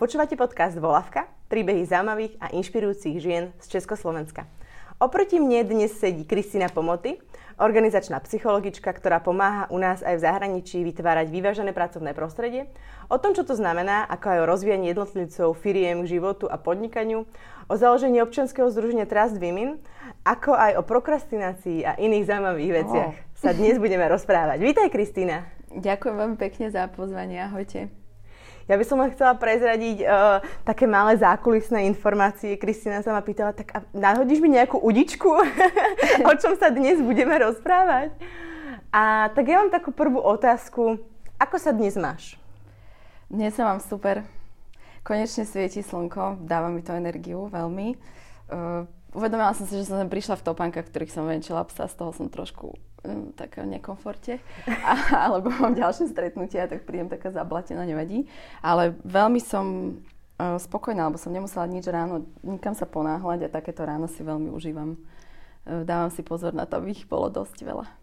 Počúvate podcast Volavka, príbehy zaujímavých a inšpirujúcich žien z Československa. Oproti mne dnes sedí Kristina Pomoty, organizačná psychologička, ktorá pomáha u nás aj v zahraničí vytvárať vyvážené pracovné prostredie, o tom, čo to znamená, ako aj o rozvíjaní jednotlivcov, firiem k životu a podnikaniu, o založení občianskeho združenia Trust Women, ako aj o prokrastinácii a iných zaujímavých veciach oh. sa dnes budeme rozprávať. Vítaj, Kristina. Ďakujem veľmi pekne za pozvanie. Ahojte. Ja by som len chcela prezradiť uh, také malé zákulisné informácie. Kristina sa ma pýtala, tak a nahodíš mi nejakú udičku, o čom sa dnes budeme rozprávať? A tak ja mám takú prvú otázku. Ako sa dnes máš? Dnes sa mám super. Konečne svieti slnko, dáva mi to energiu veľmi. Uh, uvedomila som si, že som prišla v topankách, ktorých som venčila psa, z toho som trošku um, taká nekomforte, a, alebo mám ďalšie stretnutia, tak prídem taká zablatená, nevadí. Ale veľmi som uh, spokojná, lebo som nemusela nič ráno, nikam sa ponáhľať a takéto ráno si veľmi užívam. Uh, dávam si pozor na to, aby ich bolo dosť veľa.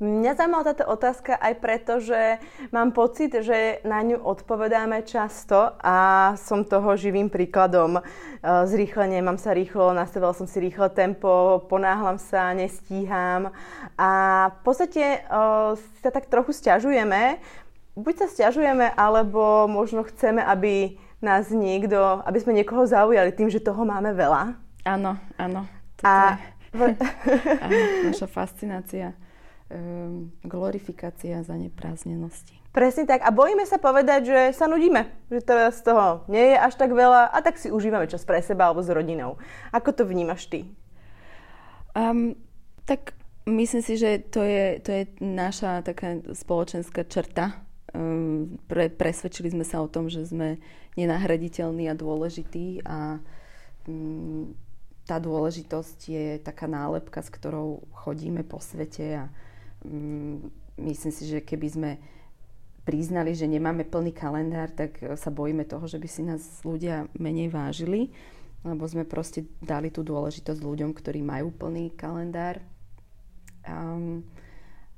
Mňa zaujímala táto otázka aj preto, že mám pocit, že na ňu odpovedáme často a som toho živým príkladom. E, zrýchlenie, mám sa rýchlo, nastavila som si rýchle tempo, ponáhlam sa, nestíham a v podstate uh, sa tak trochu stiažujeme. Buď sa stiažujeme, alebo možno chceme, aby nás niekto, aby sme niekoho zaujali tým, že toho máme veľa. Áno, áno. A... Je... naša fascinácia glorifikácia zaneprázdnenosti. Presne tak. A bojíme sa povedať, že sa nudíme. Že to z toho nie je až tak veľa a tak si užívame čas pre seba alebo s rodinou. Ako to vnímaš ty? Um, tak myslím si, že to je, to je naša taká spoločenská črta. Um, pre, presvedčili sme sa o tom, že sme nenahraditeľní a dôležití a um, tá dôležitosť je taká nálepka, s ktorou chodíme po svete a myslím si, že keby sme priznali, že nemáme plný kalendár, tak sa bojíme toho, že by si nás ľudia menej vážili, lebo sme proste dali tú dôležitosť ľuďom, ktorí majú plný kalendár. Um,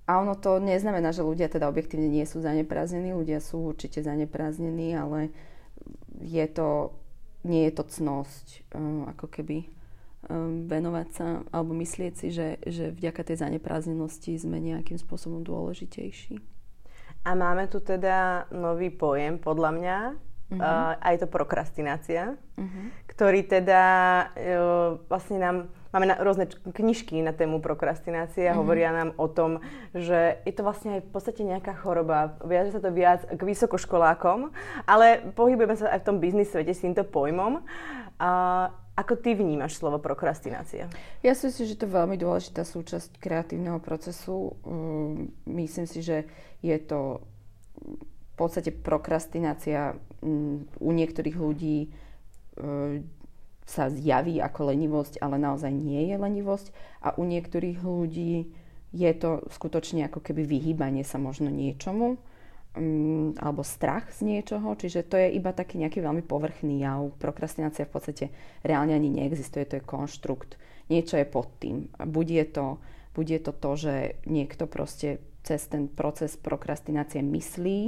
a ono to neznamená, že ľudia teda objektívne nie sú zaneprázdnení, ľudia sú určite zaneprázdnení, ale je to, nie je to cnosť, um, ako keby venovať sa alebo myslieť si, že, že vďaka tej zaneprázdnenosti sme nejakým spôsobom dôležitejší. A máme tu teda nový pojem, podľa mňa, uh-huh. uh, aj to prokrastinácia, uh-huh. ktorý teda uh, vlastne nám máme na, rôzne knižky na tému prokrastinácie a mm-hmm. hovoria nám o tom, že je to vlastne aj v podstate nejaká choroba. Viaže sa to viac k vysokoškolákom, ale pohybujeme sa aj v tom biznis svete s týmto pojmom. A ako ty vnímaš slovo prokrastinácia? Ja si myslím, že to je veľmi dôležitá súčasť kreatívneho procesu. Mm, myslím si, že je to v podstate prokrastinácia mm, u niektorých ľudí mm, sa zjaví ako lenivosť, ale naozaj nie je lenivosť. A u niektorých ľudí je to skutočne ako keby vyhýbanie sa možno niečomu um, alebo strach z niečoho, čiže to je iba taký nejaký veľmi povrchný jav. Prokrastinácia v podstate reálne ani neexistuje, to je konštrukt. Niečo je pod tým. Buď je to, buď je to to, že niekto proste cez ten proces prokrastinácie myslí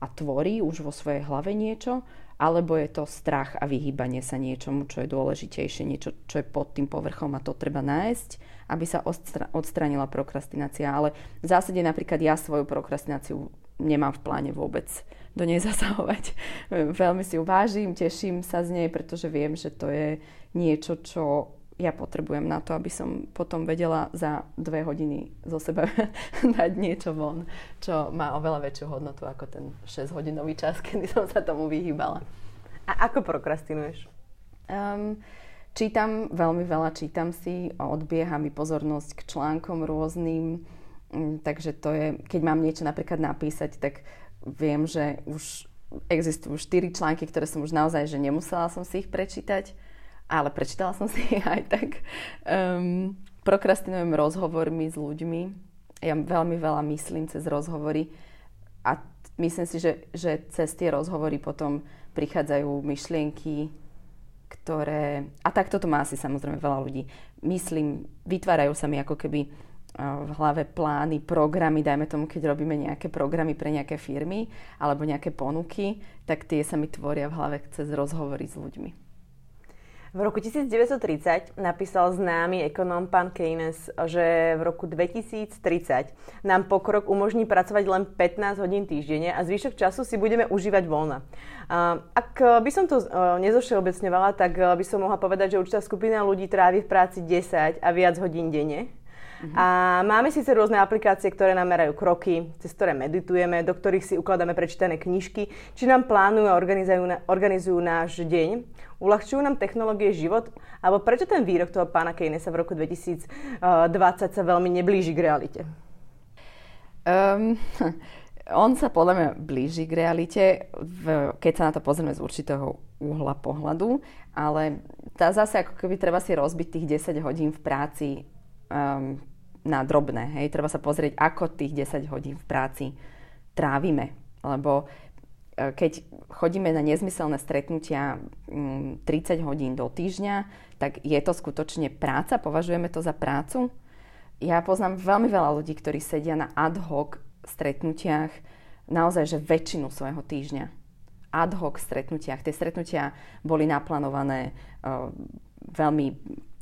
a tvorí už vo svojej hlave niečo, alebo je to strach a vyhýbanie sa niečomu, čo je dôležitejšie, niečo, čo je pod tým povrchom a to treba nájsť, aby sa odstranila prokrastinácia. Ale v zásade napríklad ja svoju prokrastináciu nemám v pláne vôbec do nej zasahovať. Veľmi si ju vážim, teším sa z nej, pretože viem, že to je niečo, čo ja potrebujem na to, aby som potom vedela za dve hodiny zo seba dať niečo von, čo má oveľa väčšiu hodnotu ako ten 6-hodinový čas, kedy som sa tomu vyhýbala. A ako prokrastinuješ? Um, čítam veľmi veľa, čítam si, odbieha mi pozornosť k článkom rôznym, takže to je, keď mám niečo napríklad napísať, tak viem, že už existujú štyri články, ktoré som už naozaj, že nemusela som si ich prečítať, ale prečítala som si ich aj tak. Um, prokrastinujem rozhovormi s ľuďmi. Ja veľmi veľa myslím cez rozhovory a myslím si, že, že cez tie rozhovory potom prichádzajú myšlienky, ktoré... A takto to má asi samozrejme veľa ľudí. Myslím, vytvárajú sa mi ako keby v hlave plány, programy, dajme tomu, keď robíme nejaké programy pre nejaké firmy alebo nejaké ponuky, tak tie sa mi tvoria v hlave cez rozhovory s ľuďmi. V roku 1930 napísal známy ekonóm pán Keynes, že v roku 2030 nám pokrok umožní pracovať len 15 hodín týždenne a zvyšok času si budeme užívať voľna. Ak by som to nezošeobecňovala, tak by som mohla povedať, že určitá skupina ľudí trávi v práci 10 a viac hodín denne. A máme síce rôzne aplikácie, ktoré nám merajú kroky, cez ktoré meditujeme, do ktorých si ukladáme prečítané knižky, či nám plánujú a organizujú, organizujú náš deň, uľahčujú nám technológie život, alebo prečo ten výrok toho pána Keynesa v roku 2020 sa veľmi neblíži k realite? Um, on sa podľa mňa blíži k realite, v, keď sa na to pozrieme z určitého uhla pohľadu, ale tá zase ako keby treba si rozbiť tých 10 hodín v práci um, na drobné. Hej. Treba sa pozrieť, ako tých 10 hodín v práci trávime. Lebo e, keď chodíme na nezmyselné stretnutia 30 mm, hodín do týždňa, tak je to skutočne práca? Považujeme to za prácu? Ja poznám veľmi veľa ľudí, ktorí sedia na ad hoc stretnutiach naozaj, že väčšinu svojho týždňa. Ad hoc stretnutiach. Tie stretnutia boli naplánované uh, veľmi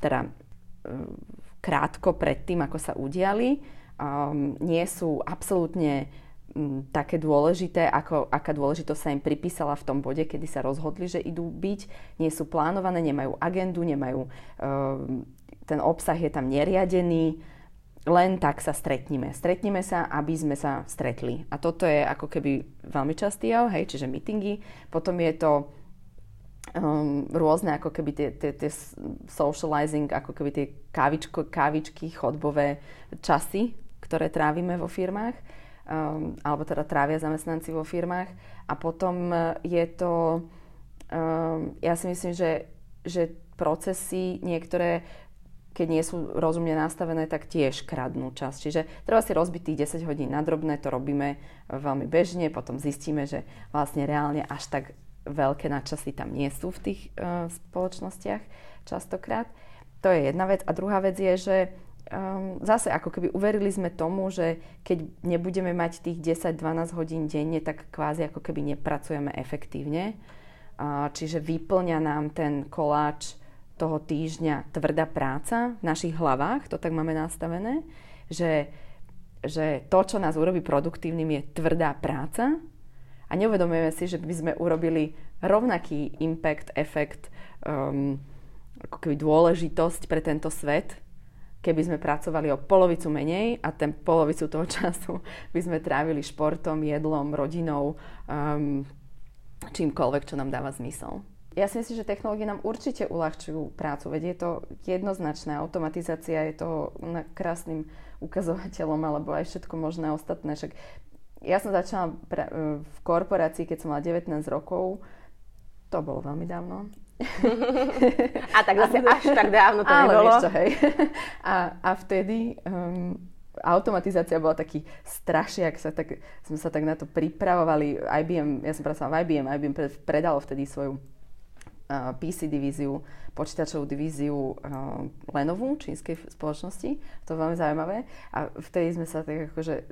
teda, uh, krátko pred tým, ako sa udiali. Um, nie sú absolútne um, také dôležité, ako, aká dôležitosť sa im pripísala v tom bode, kedy sa rozhodli, že idú byť. Nie sú plánované, nemajú agendu, nemajú... Um, ten obsah je tam neriadený, len tak sa stretnime. Stretnime sa, aby sme sa stretli. A toto je ako keby veľmi častý jav, hej, čiže meetingy. Potom je to um, rôzne ako keby tie, tie, tie socializing, ako keby tie kávičko, kávičky, chodbové časy, ktoré trávime vo firmách, um, alebo teda trávia zamestnanci vo firmách. A potom uh, je to, um, ja si myslím, že, že procesy niektoré keď nie sú rozumne nastavené, tak tiež kradnú čas. Čiže treba si rozbiť tých 10 hodín na drobné, to robíme veľmi bežne, potom zistíme, že vlastne reálne až tak veľké nadčasy tam nie sú v tých uh, spoločnostiach častokrát. To je jedna vec. A druhá vec je, že um, zase ako keby uverili sme tomu, že keď nebudeme mať tých 10-12 hodín denne, tak kvázi ako keby nepracujeme efektívne. Uh, čiže vyplňa nám ten koláč toho týždňa tvrdá práca v našich hlavách, to tak máme nastavené, že, že to, čo nás urobí produktívnym, je tvrdá práca a neuvedomujeme si, že by sme urobili rovnaký impact, efekt, um, ako keby dôležitosť pre tento svet, keby sme pracovali o polovicu menej a ten polovicu toho času by sme trávili športom, jedlom, rodinou, um, čímkoľvek, čo nám dáva zmysel. Ja si myslím, že technológie nám určite uľahčujú prácu, veď je to jednoznačná automatizácia, je to krásnym ukazovateľom alebo aj všetko možné ostatné. Však ja som začala pra- e, v korporácii, keď som mala 19 rokov. To bolo veľmi dávno. a tak zase až tak dávno to Ale nebolo. čo, hej. A, a vtedy um, automatizácia bola taký strašiak, sa tak, sme sa tak na to pripravovali. IBM, ja som pracovala v IBM, IBM predalo vtedy svoju uh, PC divíziu počítačovú divíziu uh, Lenovu, čínskej spoločnosti. To je veľmi zaujímavé. A vtedy sme sa tak akože,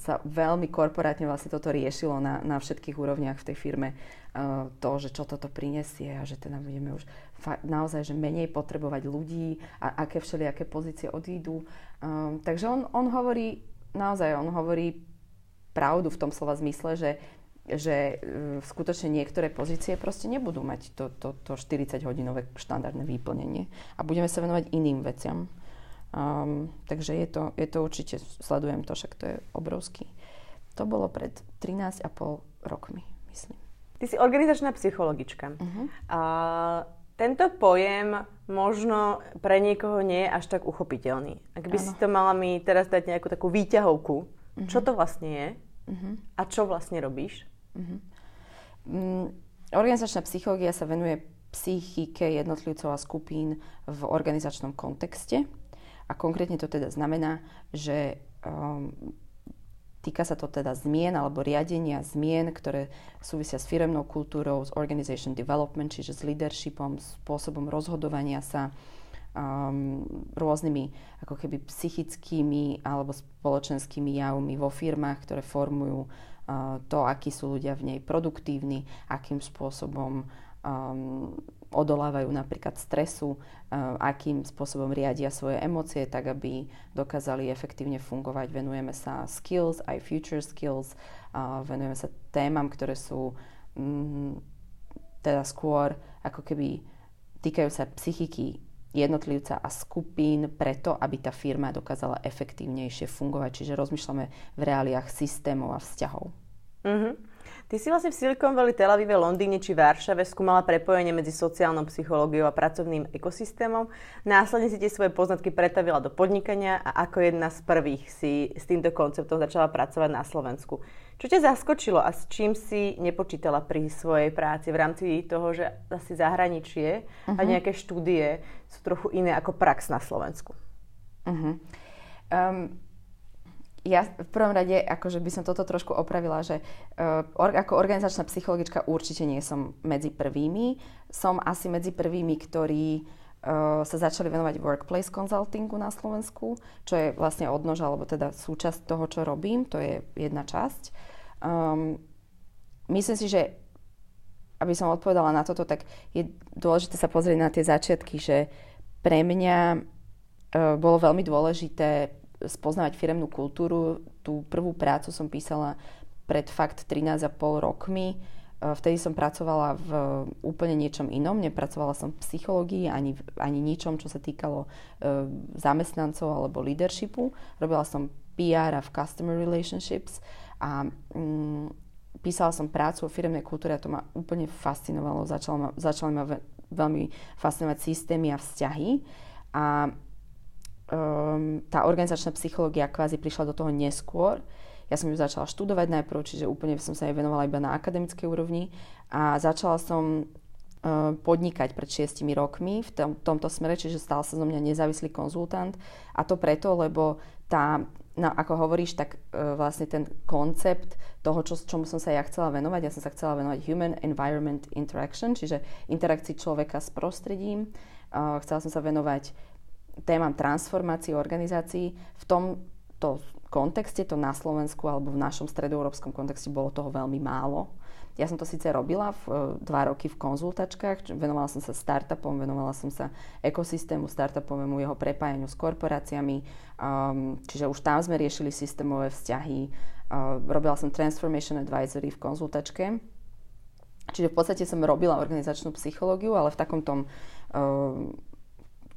sa veľmi korporátne vlastne toto riešilo na, na všetkých úrovniach v tej firme. Uh, to, že čo toto prinesie a že teda budeme už fa- naozaj že menej potrebovať ľudí a aké všelijaké pozície odídu. Um, takže on, on hovorí, naozaj on hovorí pravdu v tom slova zmysle, že že e, skutočne niektoré pozície proste nebudú mať to, to, to 40-hodinové štandardné výplnenie a budeme sa venovať iným veciam. Um, takže je to, je to určite, sledujem to, však to je obrovský. To bolo pred 13,5 rokmi, myslím. Ty si organizačná psychologička. Uh-huh. A tento pojem možno pre niekoho nie je až tak uchopiteľný. Ak by ano. si to mala mi teraz dať nejakú takú výťahovku, uh-huh. čo to vlastne je uh-huh. a čo vlastne robíš? Uh-huh. Organizačná psychológia sa venuje psychike jednotlivcov a skupín v organizačnom kontexte. A konkrétne to teda znamená, že um, týka sa to teda zmien alebo riadenia zmien, ktoré súvisia s firemnou kultúrou, s organization development, čiže s leadershipom, spôsobom rozhodovania sa, um, rôznymi ako keby psychickými alebo spoločenskými javmi vo firmách, ktoré formujú to, akí sú ľudia v nej produktívni, akým spôsobom um, odolávajú napríklad stresu, uh, akým spôsobom riadia svoje emócie, tak aby dokázali efektívne fungovať. Venujeme sa skills, aj future skills, venujeme sa témam, ktoré sú um, teda skôr ako keby týkajú sa psychiky jednotlivca a skupín preto, aby tá firma dokázala efektívnejšie fungovať. Čiže rozmýšľame v reáliách systémov a vzťahov. Mm-hmm. Ty si vlastne v Silicon Valley, Tel Avive, Londýne či Varšave skúmala prepojenie medzi sociálnou psychológiou a pracovným ekosystémom. Následne si tie svoje poznatky pretavila do podnikania a ako jedna z prvých si s týmto konceptom začala pracovať na Slovensku. Čo ťa zaskočilo a s čím si nepočítala pri svojej práci v rámci toho, že asi zahraničie uh-huh. a mhm. nejaké štúdie sú trochu iné ako prax na Slovensku? Uh-huh. Um, ja v prvom rade akože by som toto trošku opravila, že uh, or, ako organizačná psychologička určite nie som medzi prvými. Som asi medzi prvými, ktorí sa začali venovať workplace consultingu na Slovensku, čo je vlastne odnož, alebo teda súčasť toho, čo robím. To je jedna časť. Um, myslím si, že aby som odpovedala na toto, tak je dôležité sa pozrieť na tie začiatky, že pre mňa uh, bolo veľmi dôležité spoznávať firemnú kultúru. Tú prvú prácu som písala pred fakt 13,5 rokmi. E, vtedy som pracovala v úplne niečom inom. Nepracovala som v psychológii ani, ani ničom, čo sa týkalo e, zamestnancov alebo leadershipu. Robila som PR a v customer relationships a mm, písala som prácu o firemnej kultúre a to ma úplne fascinovalo. Začala ma, začali ma veľmi fascinovať systémy a vzťahy. A um, tá organizačná psychológia kvázi prišla do toho neskôr. Ja som ju začala študovať najprv, čiže úplne som sa jej venovala iba na akademickej úrovni. A začala som uh, podnikať pred šiestimi rokmi v tom, tomto smere, čiže stal sa zo mňa nezávislý konzultant. A to preto, lebo tá, no, ako hovoríš, tak uh, vlastne ten koncept toho, čo, čomu som sa ja chcela venovať, ja som sa chcela venovať Human Environment Interaction, čiže interakcii človeka s prostredím. Uh, chcela som sa venovať témam transformácie organizácií. V tomto kontexte, to na Slovensku alebo v našom stredoeurópskom kontexte bolo toho veľmi málo. Ja som to síce robila v, e, dva roky v konzultačkách, venovala som sa startupom, venovala som sa ekosystému startupovému, jeho prepájaniu s korporáciami, um, čiže už tam sme riešili systémové vzťahy, uh, robila som transformation advisory v konzultačke, čiže v podstate som robila organizačnú psychológiu, ale v takom tom uh,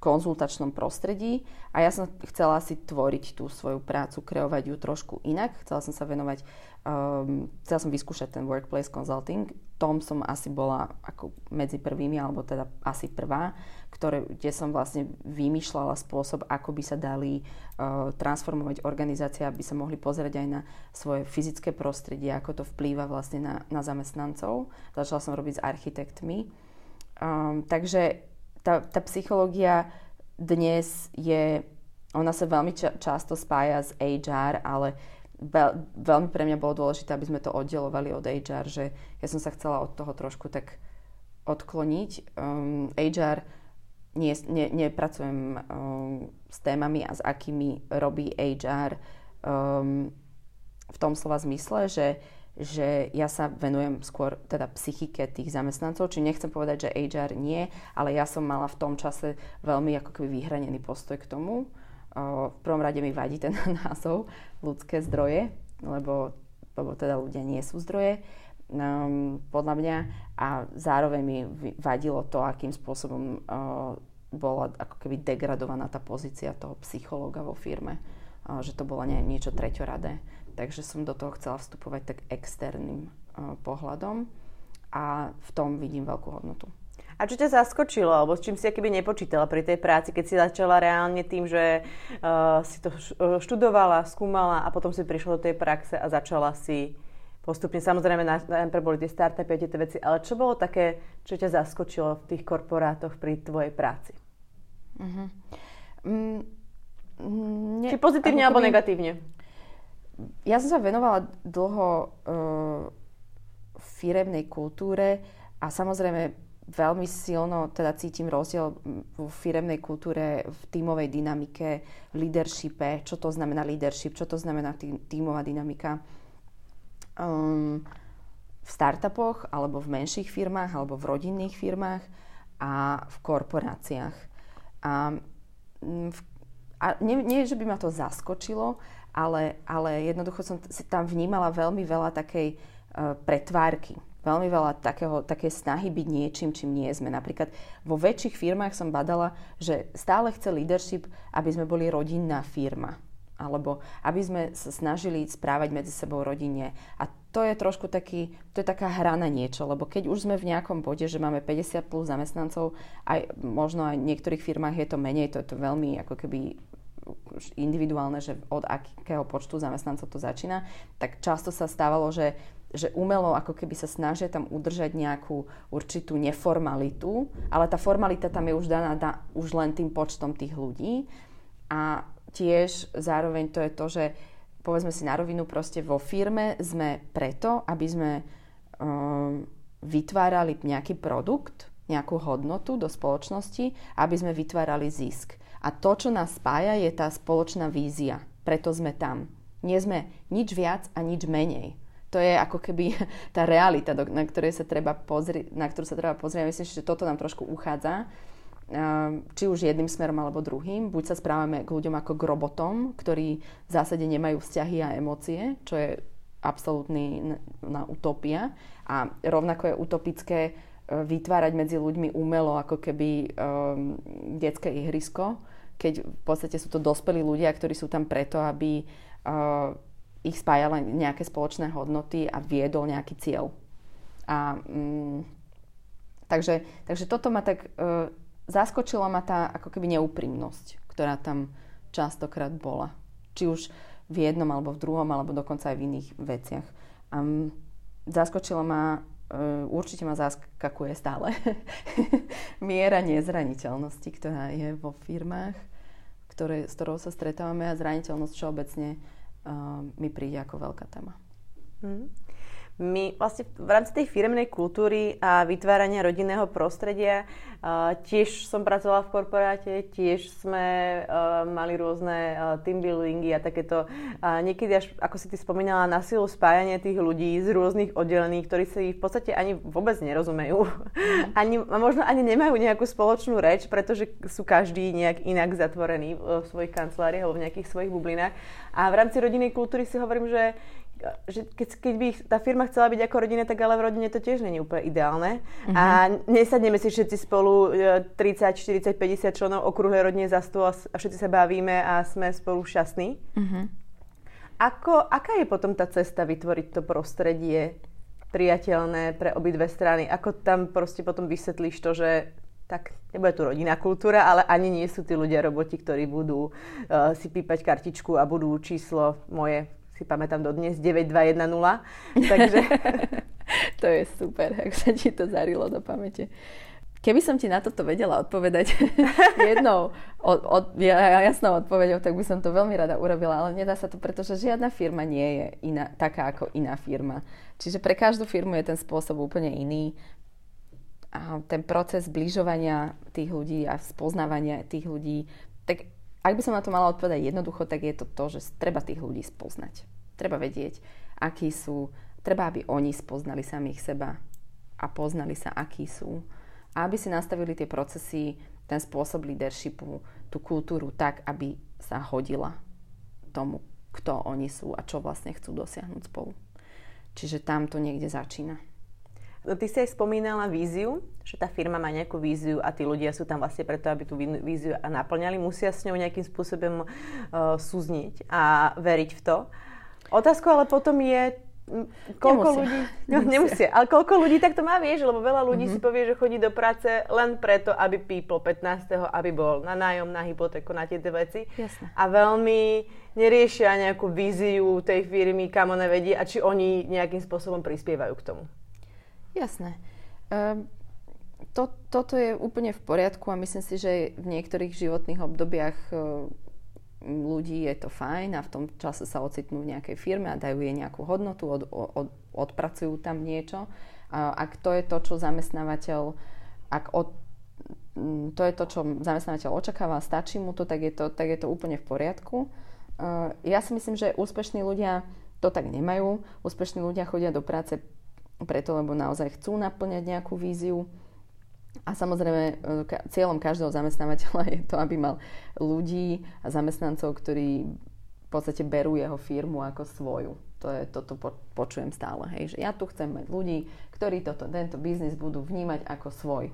konzultačnom prostredí a ja som chcela si tvoriť tú svoju prácu, kreovať ju trošku inak. Chcela som sa venovať, um, chcela som vyskúšať ten workplace consulting. Tom som asi bola ako medzi prvými, alebo teda asi prvá, ktoré, kde som vlastne vymýšľala spôsob, ako by sa dali uh, transformovať organizácie, aby sa mohli pozrieť aj na svoje fyzické prostredie, ako to vplýva vlastne na, na zamestnancov. Začala som robiť s architektmi. Um, takže tá, tá psychológia dnes je, ona sa veľmi ča- často spája s HR, ale veľ, veľmi pre mňa bolo dôležité, aby sme to oddelovali od HR, že ja som sa chcela od toho trošku tak odkloniť. Um, HR nie, nie, nepracujem um, s témami a s akými robí HR um, v tom slova zmysle, že že ja sa venujem skôr teda psychike tých zamestnancov, či nechcem povedať, že HR nie, ale ja som mala v tom čase veľmi ako keby vyhranený postoj k tomu. V prvom rade mi vadí ten názov ľudské zdroje, lebo, lebo teda ľudia nie sú zdroje um, podľa mňa a zároveň mi vadilo to, akým spôsobom bola ako keby degradovaná tá pozícia toho psychológa vo firme, že to bolo nie, niečo treťoradé. Takže som do toho chcela vstupovať tak externým uh, pohľadom a v tom vidím veľkú hodnotu. A čo ťa zaskočilo, alebo s čím si keby nepočítala pri tej práci, keď si začala reálne tým, že uh, si to e, študovala, skúmala a potom si prišla do tej praxe a začala si postupne, samozrejme najprv boli tie startupy a tie veci, ale čo bolo také, čo ťa zaskočilo v tých korporátoch pri tvojej práci? Uh-huh. Mm, ne, Či pozitívne alebo keby... negatívne? Ja som sa venovala dlho uh, firemnej kultúre a samozrejme veľmi silno teda cítim rozdiel v firemnej kultúre, v tímovej dynamike, v leadershipe, čo to znamená leadership, čo to znamená tý, tímová dynamika. Um, v startupoch, alebo v menších firmách, alebo v rodinných firmách a v korporáciách. A, v, a nie, nie, že by ma to zaskočilo, ale, ale jednoducho som si tam vnímala veľmi veľa takej uh, pretvárky veľmi veľa takého, také snahy byť niečím, čím nie sme. Napríklad vo väčších firmách som badala, že stále chce leadership, aby sme boli rodinná firma. Alebo aby sme sa snažili správať medzi sebou rodine. A to je trošku taký, to je taká hra na niečo, lebo keď už sme v nejakom bode, že máme 50 plus zamestnancov, aj možno aj v niektorých firmách je to menej, to je to veľmi ako keby individuálne, že od akého počtu zamestnancov to začína, tak často sa stávalo, že že umelo ako keby sa snažia tam udržať nejakú určitú neformalitu, ale tá formalita tam je už daná da, už len tým počtom tých ľudí. A tiež zároveň to je to, že povedzme si na rovinu, proste vo firme sme preto, aby sme um, vytvárali nejaký produkt, nejakú hodnotu do spoločnosti, aby sme vytvárali zisk. A to, čo nás spája, je tá spoločná vízia. Preto sme tam. Nie sme nič viac a nič menej to je ako keby tá realita, na, ktorej sa treba pozri- na ktorú sa treba pozrieť. Myslím, že toto nám trošku uchádza, či už jedným smerom alebo druhým. Buď sa správame k ľuďom ako k robotom, ktorí v zásade nemajú vzťahy a emócie, čo je absolútny na utopia. A rovnako je utopické vytvárať medzi ľuďmi umelo ako keby um, detské ihrisko, keď v podstate sú to dospelí ľudia, ktorí sú tam preto, aby uh, ich spájali nejaké spoločné hodnoty a viedol nejaký cieľ. A, mm, takže, takže toto ma tak... E, zaskočila ma tá ako keby neúprimnosť, ktorá tam častokrát bola. Či už v jednom, alebo v druhom, alebo dokonca aj v iných veciach. Mm, zaskočila ma, určite ma zaskakuje stále, miera nezraniteľnosti, ktorá je vo firmách, ktoré, s ktorou sa stretávame a zraniteľnosť všeobecne mi príde ako veľká téma. Mm. My vlastne v rámci tej firmnej kultúry a vytvárania rodinného prostredia uh, tiež som pracovala v korporáte, tiež sme uh, mali rôzne uh, team buildingy a takéto uh, niekedy až, ako si ty spomínala, na silu spájanie tých ľudí z rôznych oddelení, ktorí si v podstate ani vôbec nerozumejú. Mm. Ani, možno ani nemajú nejakú spoločnú reč, pretože sú každý nejak inak zatvorení v svojich kanceláriách alebo v nejakých svojich bublinách. A v rámci rodinnej kultúry si hovorím, že že keď, keď by tá firma chcela byť ako rodina, tak ale v rodine to tiež není úplne ideálne. Uh-huh. A nesadneme si všetci spolu 30, 40, 50 členov okrúhlej rodine za stôl a všetci sa bavíme a sme spolu šťastní. Uh-huh. Ako, aká je potom tá cesta vytvoriť to prostredie priateľné pre obidve strany? Ako tam proste potom vysvetlíš to, že tak nebude tu rodinná kultúra, ale ani nie sú tí ľudia roboti, ktorí budú uh, si pípať kartičku a budú číslo moje si pamätám dodnes, 9210. Takže... to je super, ak sa ti to zarilo do pamäte. Keby som ti na toto vedela odpovedať jednou od, od, jasnou odpovedou, tak by som to veľmi rada urobila, ale nedá sa to, pretože žiadna firma nie je iná, taká ako iná firma. Čiže pre každú firmu je ten spôsob úplne iný. A ten proces zbližovania tých ľudí a spoznávania tých ľudí, tak ak by som na to mala odpovedať jednoducho, tak je to to, že treba tých ľudí spoznať. Treba vedieť, akí sú, treba, aby oni spoznali samých seba a poznali sa, akí sú. A aby si nastavili tie procesy, ten spôsob leadershipu, tú kultúru tak, aby sa hodila tomu, kto oni sú a čo vlastne chcú dosiahnuť spolu. Čiže tam to niekde začína. No, ty si aj spomínala víziu, že tá firma má nejakú víziu a tí ľudia sú tam vlastne preto, aby tú víziu naplňali. Musia s ňou nejakým spôsobom uh, súzniť a veriť v to. Otázka ale potom je, koľko nemusia. ľudí... No, nemusia. nemusia. Ale koľko ľudí tak to má, vieš, lebo veľa ľudí mm-hmm. si povie, že chodí do práce len preto, aby pípol 15. aby bol na nájom, na hypotéku, na tieto veci. Jasne. A veľmi neriešia nejakú víziu tej firmy, kam ona vedie a či oni nejakým spôsobom prispievajú k tomu. Jasné. Um, to, toto je úplne v poriadku a myslím si, že v niektorých životných obdobiach uh, ľudí je to fajn a v tom čase sa ocitnú v nejakej firme a dajú jej nejakú hodnotu, od, od, odpracujú tam niečo. Ak to je to, čo zamestnávateľ ak od, to je to, čo zamestnávateľ očakáva, stačí mu to, tak je to, tak je to úplne v poriadku. Ja si myslím, že úspešní ľudia to tak nemajú. Úspešní ľudia chodia do práce preto, lebo naozaj chcú naplňať nejakú víziu. A samozrejme, e, cieľom každého zamestnávateľa je to, aby mal ľudí a zamestnancov, ktorí v podstate berú jeho firmu ako svoju. To je, toto po, počujem stále, hej, že ja tu chcem mať ľudí, ktorí toto, tento biznis budú vnímať ako svoj.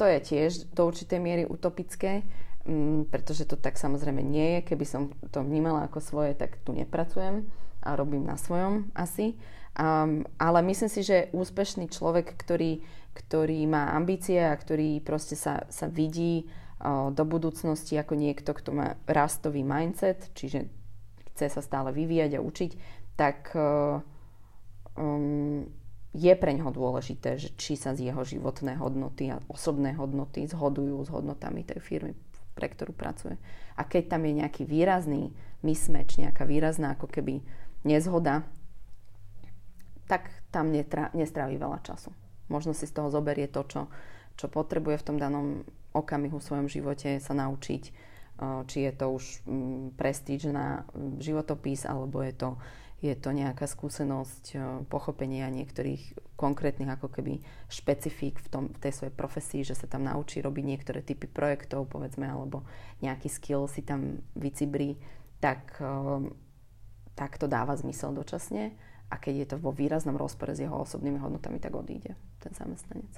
To je tiež do určitej miery utopické, m, mm, pretože to tak samozrejme nie je. Keby som to vnímala ako svoje, tak tu nepracujem a robím na svojom asi. Um, ale myslím si, že úspešný človek, ktorý, ktorý má ambície a ktorý proste sa, sa vidí do budúcnosti ako niekto, kto má rastový mindset, čiže chce sa stále vyvíjať a učiť, tak um, je pre ňoho dôležité, že či sa z jeho životné hodnoty a osobné hodnoty zhodujú s hodnotami tej firmy, pre ktorú pracuje. A keď tam je nejaký výrazný mismatch, nejaká výrazná ako keby nezhoda, tak tam netra, nestrávi veľa času. Možno si z toho zoberie to, čo, čo potrebuje v tom danom okamihu v svojom živote sa naučiť, či je to už mm, prestíž na mm, životopis, alebo je to je to nejaká skúsenosť, e, pochopenia niektorých konkrétnych ako keby špecifík v, tom, v tej svojej profesii, že sa tam naučí robiť niektoré typy projektov, povedzme, alebo nejaký skill si tam vycibrí, tak, e, tak to dáva zmysel dočasne. A keď je to vo výraznom rozpore s jeho osobnými hodnotami, tak odíde ten zamestnanec.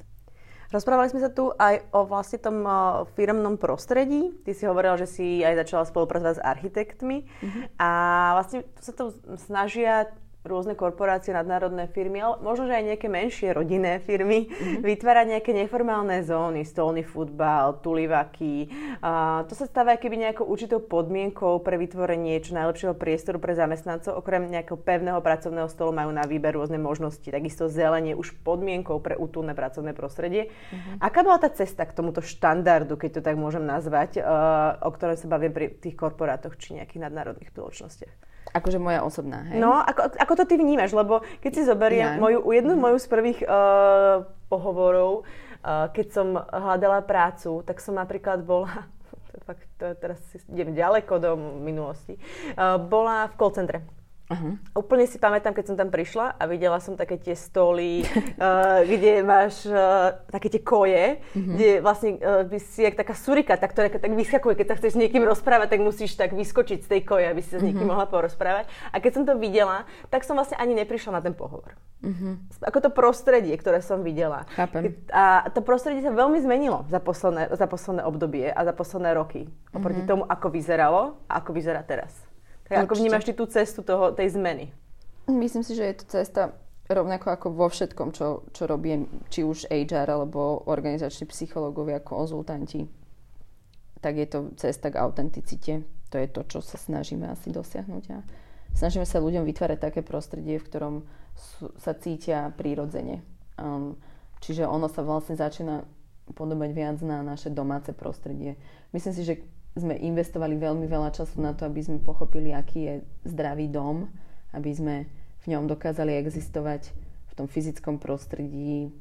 Rozprávali sme sa tu aj o vlastne tom firmnom prostredí. Ty si hovorila, že si aj začala spolupracovať s architektmi mm-hmm. a vlastne sa to snažia rôzne korporácie, nadnárodné firmy, ale možno, že aj nejaké menšie rodinné firmy mm-hmm. vytvárať nejaké neformálne zóny, stolný futbal, tulivaky. A to sa stáva keby nejakou určitou podmienkou pre vytvorenie čo najlepšieho priestoru pre zamestnancov. Okrem nejakého pevného pracovného stolu majú na výber rôzne možnosti. Takisto zelenie už podmienkou pre útulné pracovné prostredie. Mm-hmm. Aká bola tá cesta k tomuto štandardu, keď to tak môžem nazvať, o ktorom sa bavím pri tých korporátoch či nejakých nadnárodných spoločnostiach? Akože moja osobná, hej? No, ako, ako to ty vnímaš? Lebo keď si zoberiem ja. moju, jednu moju z prvých uh, pohovorov, uh, keď som hľadala prácu, tak som napríklad bola, fakt, to teraz idem ďaleko do minulosti, uh, bola v call centre. Uh-huh. Úplne si pamätám, keď som tam prišla a videla som také tie stoly, uh, kde máš uh, také tie koje, uh-huh. kde vlastne uh, by si jak taká surika, tak, ktorá tak vyskakuje, keď sa chceš s niekým rozprávať, tak musíš tak vyskočiť z tej koje, aby si sa s niekým uh-huh. mohla porozprávať. A keď som to videla, tak som vlastne ani neprišla na ten pohovor. Uh-huh. Ako to prostredie, ktoré som videla. Chápem. A to prostredie sa veľmi zmenilo za posledné, za posledné obdobie a za posledné roky. Oproti uh-huh. tomu, ako vyzeralo a ako vyzerá teraz. Ako vnímaš ty tú cestu toho, tej zmeny? Myslím si, že je to cesta rovnako ako vo všetkom, čo, čo robím, či už HR alebo organizační psychológovia, konzultanti, tak je to cesta k autenticite. To je to, čo sa snažíme asi dosiahnuť. A snažíme sa ľuďom vytvárať také prostredie, v ktorom sú, sa cítia prírodzene. Um, čiže ono sa vlastne začína podobať viac na naše domáce prostredie. Myslím si, že sme investovali veľmi veľa času na to, aby sme pochopili, aký je zdravý dom, aby sme v ňom dokázali existovať v tom fyzickom prostredí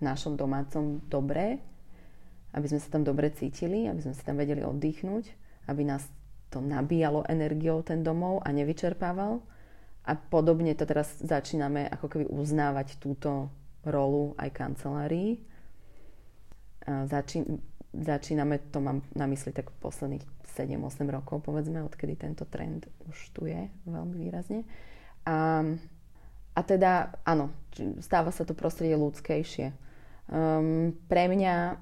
našom domácom dobre, aby sme sa tam dobre cítili, aby sme sa tam vedeli oddychnúť, aby nás to nabíjalo energiou ten domov a nevyčerpával. A podobne to teraz začíname ako keby uznávať túto rolu aj kancelárii. Začín, začíname, to mám na mysli tak posledných 7-8 rokov, povedzme, odkedy tento trend už tu je veľmi výrazne. A, a teda, áno, stáva sa to prostredie ľudskejšie. Um, pre mňa,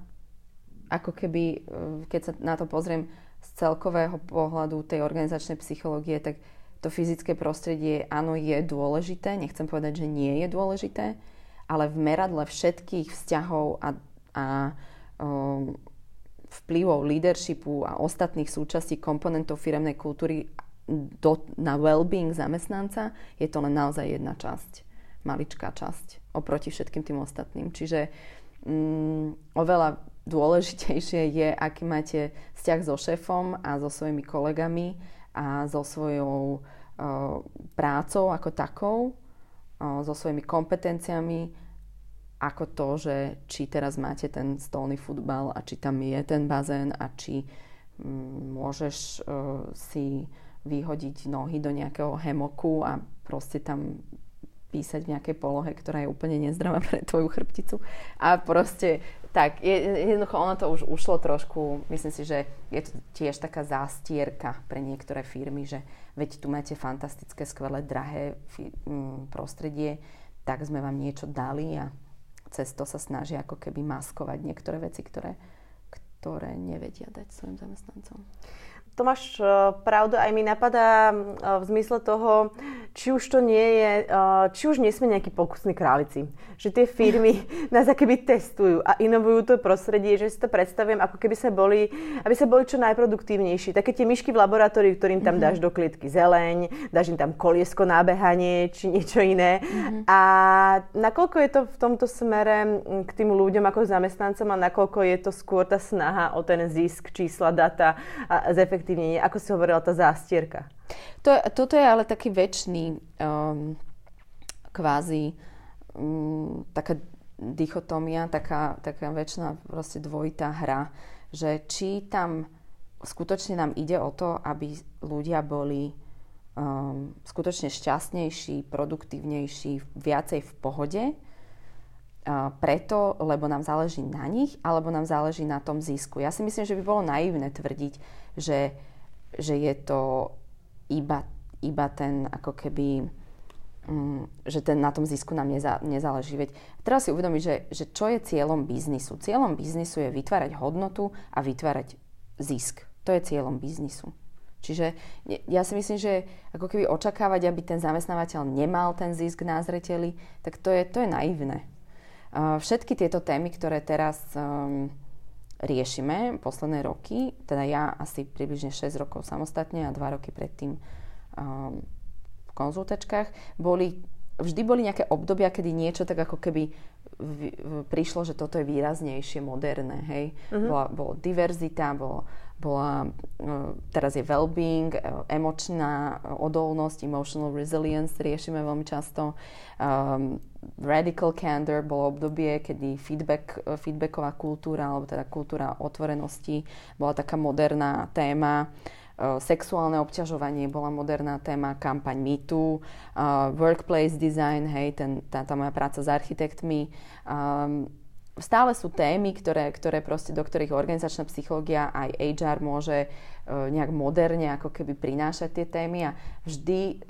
ako keby, uh, keď sa na to pozriem z celkového pohľadu tej organizačnej psychológie, tak to fyzické prostredie, áno, je dôležité. Nechcem povedať, že nie je dôležité, ale v meradle všetkých vzťahov a, a um, vplyvov leadershipu a ostatných súčastí komponentov firemnej kultúry do, na well-being zamestnanca, je to len naozaj jedna časť, maličká časť oproti všetkým tým ostatným. Čiže mm, oveľa dôležitejšie je, aký máte vzťah so šéfom a so svojimi kolegami a so svojou uh, prácou ako takou, uh, so svojimi kompetenciami, ako to, že či teraz máte ten stolný futbal a či tam je ten bazén a či mm, môžeš uh, si vyhodiť nohy do nejakého hemoku a proste tam písať v nejakej polohe, ktorá je úplne nezdravá pre tvoju chrbticu. A proste tak, je, jednoducho ono to už ušlo trošku, myslím si, že je to tiež taká zástierka pre niektoré firmy, že veď tu máte fantastické, skvelé, drahé fi, m, prostredie, tak sme vám niečo dali a cez to sa snaží ako keby maskovať niektoré veci, ktoré, ktoré nevedia dať svojim zamestnancom. To máš e, pravdu, aj mi napadá e, v zmysle toho, či už to nie je, e, či už nie sme nejakí pokusní králici. Že tie firmy nás akoby testujú a inovujú to prostredie, že si to predstavujem, ako keby sa boli, aby sa boli čo najproduktívnejší. Také tie myšky v laboratóriu, ktorým tam mhm. dáš do klietky zeleň, dáš im tam koliesko na behanie, či niečo iné. Mm-hmm. A nakoľko je to v tomto smere k tým ľuďom ako zamestnancom a nakoľko je to skôr tá snaha o ten zisk, čísla, data a zefekt zefektívnenie, ako si hovorila, tá zástierka. To, toto je ale taký väčší um, kvázi um, taká dichotomia, taká, taká väčšiná proste dvojitá hra, že či tam skutočne nám ide o to, aby ľudia boli um, skutočne šťastnejší, produktívnejší, viacej v pohode, uh, preto, lebo nám záleží na nich, alebo nám záleží na tom zisku. Ja si myslím, že by bolo naivné tvrdiť, že, že je to iba, iba ten ako keby um, že ten, na tom zisku nám neza, nezáleží. Veď treba si uvedomiť, že, že čo je cieľom biznisu. Cieľom biznisu je vytvárať hodnotu a vytvárať zisk. To je cieľom biznisu. Čiže ja si myslím, že ako keby očakávať, aby ten zamestnávateľ nemal ten zisk na zreteli, tak to je, to je naivné. Všetky tieto témy, ktoré teraz um, riešime posledné roky, teda ja asi približne 6 rokov samostatne a 2 roky predtým um, v konzultačkách, boli, vždy boli nejaké obdobia, kedy niečo tak ako keby v, v, prišlo, že toto je výraznejšie, moderné, hej. Uh-huh. Bola, bolo diverzita, bola, e, teraz je well-being, e, emočná odolnosť, emotional resilience riešime veľmi často. Um, radical candor bolo obdobie, kedy feedback, e, feedbacková kultúra, alebo teda kultúra otvorenosti bola taká moderná téma. Uh, sexuálne obťažovanie bola moderná téma, kampaň MeToo, uh, workplace design, hej, ten, tá, tá moja práca s architektmi. Um, stále sú témy, ktoré, ktoré proste, do ktorých organizačná psychológia aj HR môže uh, nejak moderne ako keby prinášať tie témy a vždy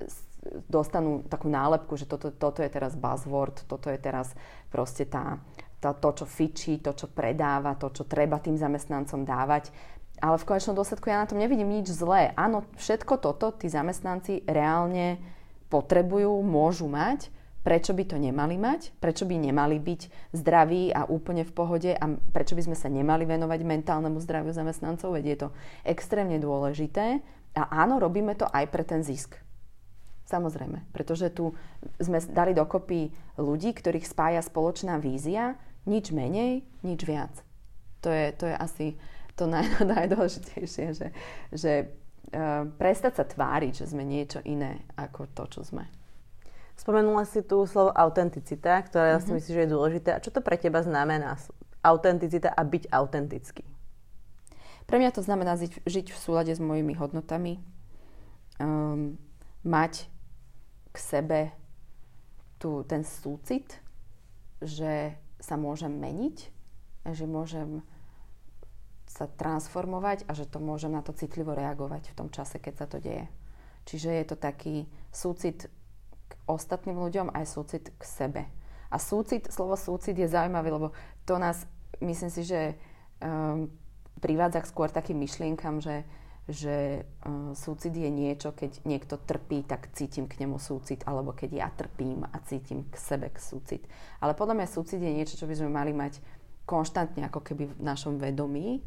dostanú takú nálepku, že toto, toto je teraz buzzword, toto je teraz proste tá, tá, to, čo fičí, to, čo predáva, to, čo treba tým zamestnancom dávať. Ale v konečnom dôsledku ja na tom nevidím nič zlé. Áno, všetko toto tí zamestnanci reálne potrebujú, môžu mať, prečo by to nemali mať, prečo by nemali byť zdraví a úplne v pohode a prečo by sme sa nemali venovať mentálnemu zdraviu zamestnancov, veď je to extrémne dôležité. A áno, robíme to aj pre ten zisk. Samozrejme, pretože tu sme dali dokopy ľudí, ktorých spája spoločná vízia, nič menej, nič viac. To je, to je asi to naj, najdôležitejšie, že, že uh, prestať sa tváriť, že sme niečo iné ako to, čo sme. Spomenula si tu slovo autenticita, ktoré mm-hmm. si myslím, že je dôležité. A čo to pre teba znamená? Autenticita a byť autentický? Pre mňa to znamená žiť, žiť v súlade s mojimi hodnotami, um, mať k sebe tu ten súcit, že sa môžem meniť, že môžem sa transformovať a že to môžem na to citlivo reagovať v tom čase, keď sa to deje. Čiže je to taký súcit k ostatným ľuďom, aj súcit k sebe. A súcit, slovo súcit je zaujímavé, lebo to nás, myslím si, že um, privádza skôr takým myšlienkam, že, že uh, súcit je niečo, keď niekto trpí, tak cítim k nemu súcit, alebo keď ja trpím a cítim k sebe k súcit. Ale podľa mňa súcit je niečo, čo by sme mali mať konštantne ako keby v našom vedomí.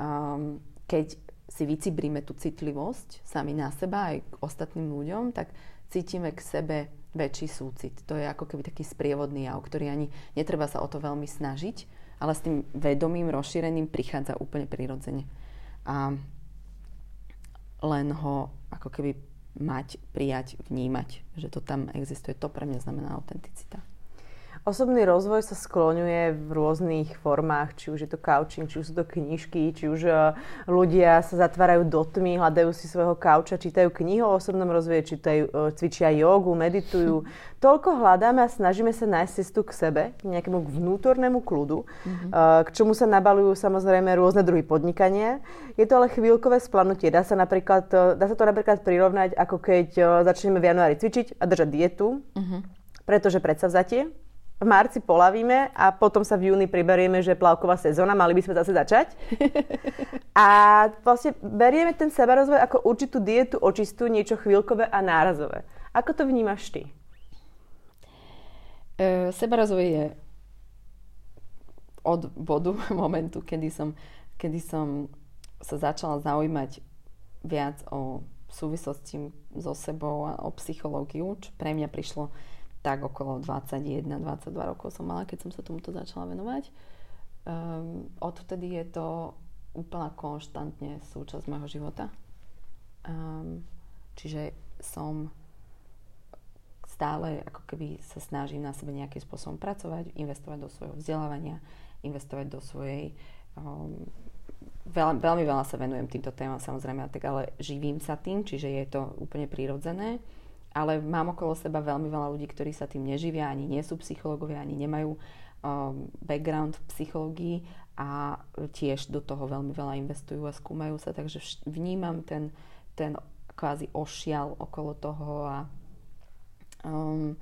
Um, keď si vycibríme tú citlivosť sami na seba aj k ostatným ľuďom, tak cítime k sebe väčší súcit. To je ako keby taký sprievodný jav, ktorý ani netreba sa o to veľmi snažiť, ale s tým vedomým, rozšíreným prichádza úplne prirodzene. A len ho ako keby mať, prijať, vnímať, že to tam existuje. To pre mňa znamená autenticita. Osobný rozvoj sa skloňuje v rôznych formách, či už je to couching, či už sú to knižky, či už e, ľudia sa zatvárajú do tmy, hľadajú si svojho kauča, čítajú knihu o osobnom rozvoji, čítajú, e, cvičia jogu, meditujú. Toľko hľadáme a snažíme sa nájsť cestu k sebe, k nejakému vnútornému kľudu, mm-hmm. k čomu sa nabalujú samozrejme rôzne druhy podnikania. Je to ale chvíľkové splanutie. Dá sa, napríklad, dá sa to napríklad prirovnať, ako keď začneme v januári cvičiť a držať dietu, mm-hmm. pretože vzatie v marci polavíme a potom sa v júni priberieme, že je plavková sezóna, mali by sme zase začať. A vlastne berieme ten sebarozvoj ako určitú dietu očistú, niečo chvíľkové a nárazové. Ako to vnímaš ty? E, sebarozvoj je od bodu, momentu, kedy som, kedy som sa začala zaujímať viac o súvislosti so sebou a o psychológiu, čo pre mňa prišlo tak okolo 21-22 rokov som mala, keď som sa tomuto začala venovať. Um, odvtedy je to úplne konštantne súčasť môjho života. Um, čiže som stále ako keby sa snažím na sebe nejakým spôsobom pracovať, investovať do svojho vzdelávania, investovať do svojej... Um, veľa, veľmi veľa sa venujem týmto témam samozrejme, tak ale živím sa tým, čiže je to úplne prirodzené ale mám okolo seba veľmi veľa ľudí, ktorí sa tým neživia, ani nie sú psychológovia, ani nemajú um, background v psychológii a tiež do toho veľmi veľa investujú a skúmajú sa, takže vnímam ten, ten kvázi ošial okolo toho a um,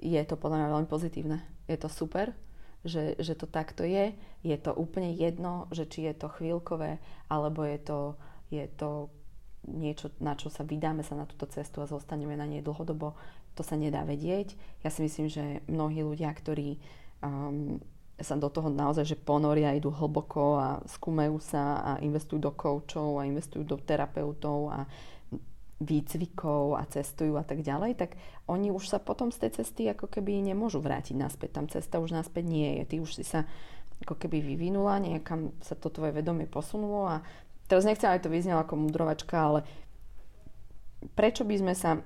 je to podľa mňa veľmi pozitívne. Je to super, že, že to takto je. Je to úplne jedno, že či je to chvíľkové, alebo je to, je to niečo, na čo sa vydáme sa na túto cestu a zostaneme na nej dlhodobo, to sa nedá vedieť. Ja si myslím, že mnohí ľudia, ktorí um, sa do toho naozaj že ponoria, idú hlboko a skúmajú sa a investujú do koučov a investujú do terapeutov a výcvikov a cestujú a tak ďalej, tak oni už sa potom z tej cesty ako keby nemôžu vrátiť naspäť. Tam cesta už naspäť nie je. Ty už si sa ako keby vyvinula, niekam sa to tvoje vedomie posunulo a teraz nechcem, aj to vyznelo ako mudrovačka, ale prečo by sme sa,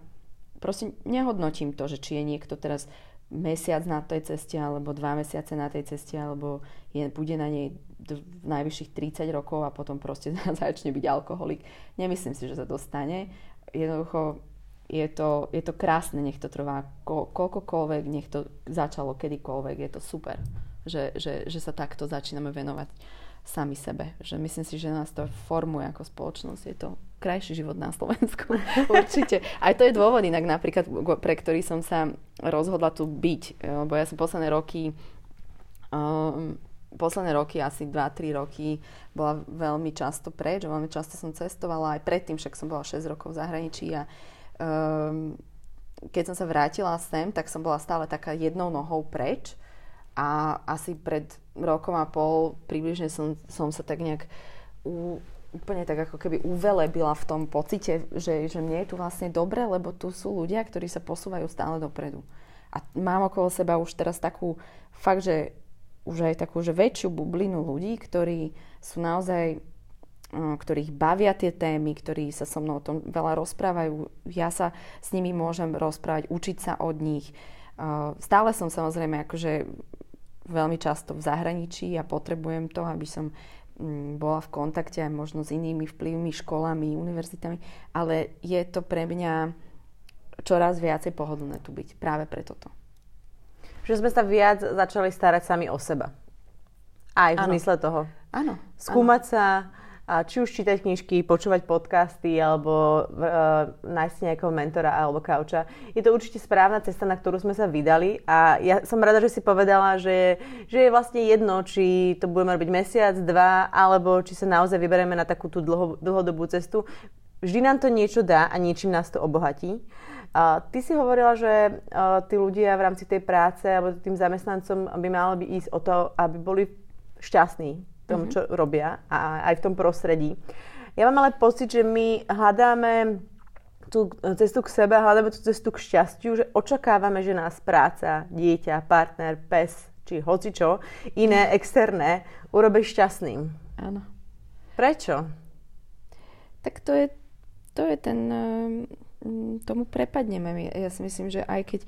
proste nehodnotím to, že či je niekto teraz mesiac na tej ceste, alebo dva mesiace na tej ceste, alebo je, bude na nej v najvyšších 30 rokov a potom proste začne byť alkoholik. Nemyslím si, že sa dostane. Jednoducho je to, je to krásne, nech to trvá ko, koľkokoľvek, nech to začalo kedykoľvek, je to super, že, že, že sa takto začíname venovať sami sebe. Že myslím si, že nás to formuje ako spoločnosť. Je to krajší život na Slovensku. Určite. Aj to je dôvod inak napríklad, pre ktorý som sa rozhodla tu byť. Lebo ja som posledné roky um, posledné roky, asi 2-3 roky, bola veľmi často preč, veľmi často som cestovala, aj predtým však som bola 6 rokov v zahraničí a um, keď som sa vrátila sem, tak som bola stále taká jednou nohou preč a asi pred rokom a pol približne som, som sa tak nejak u, úplne tak ako keby uvelebila v tom pocite, že, že mne je tu vlastne dobre, lebo tu sú ľudia, ktorí sa posúvajú stále dopredu. A mám okolo seba už teraz takú, fakt, že už aj takú, že väčšiu bublinu ľudí, ktorí sú naozaj, ktorých bavia tie témy, ktorí sa so mnou o tom veľa rozprávajú. Ja sa s nimi môžem rozprávať, učiť sa od nich. Stále som samozrejme akože veľmi často v zahraničí a potrebujem to, aby som mm, bola v kontakte aj možno s inými vplyvmi, školami, univerzitami, ale je to pre mňa čoraz viacej pohodlné tu byť práve pre toto. Že sme sa viac začali starať sami o seba. Aj v ano. zmysle toho. Áno. Skúmať ano. sa, a či už čítať knižky, počúvať podcasty alebo uh, nájsť nejakého mentora alebo kauča. Je to určite správna cesta, na ktorú sme sa vydali a ja som rada, že si povedala, že, že je vlastne jedno, či to budeme robiť mesiac, dva, alebo či sa naozaj vyberieme na takú tú dlho, dlhodobú cestu. Vždy nám to niečo dá a niečím nás to obohatí. Uh, ty si hovorila, že uh, tí ľudia v rámci tej práce alebo tým zamestnancom by malo by ísť o to, aby boli šťastní, tom, mm-hmm. čo robia a aj v tom prostredí. Ja mám ale pocit, že my hľadáme tú cestu k sebe, hľadáme tú cestu k šťastiu, že očakávame, že nás práca, dieťa, partner, pes, či hocičo, iné, externé, urobí šťastným. Áno. Prečo? Tak to je, to je ten... Ehm, tomu prepadneme. Ja si myslím, že aj keď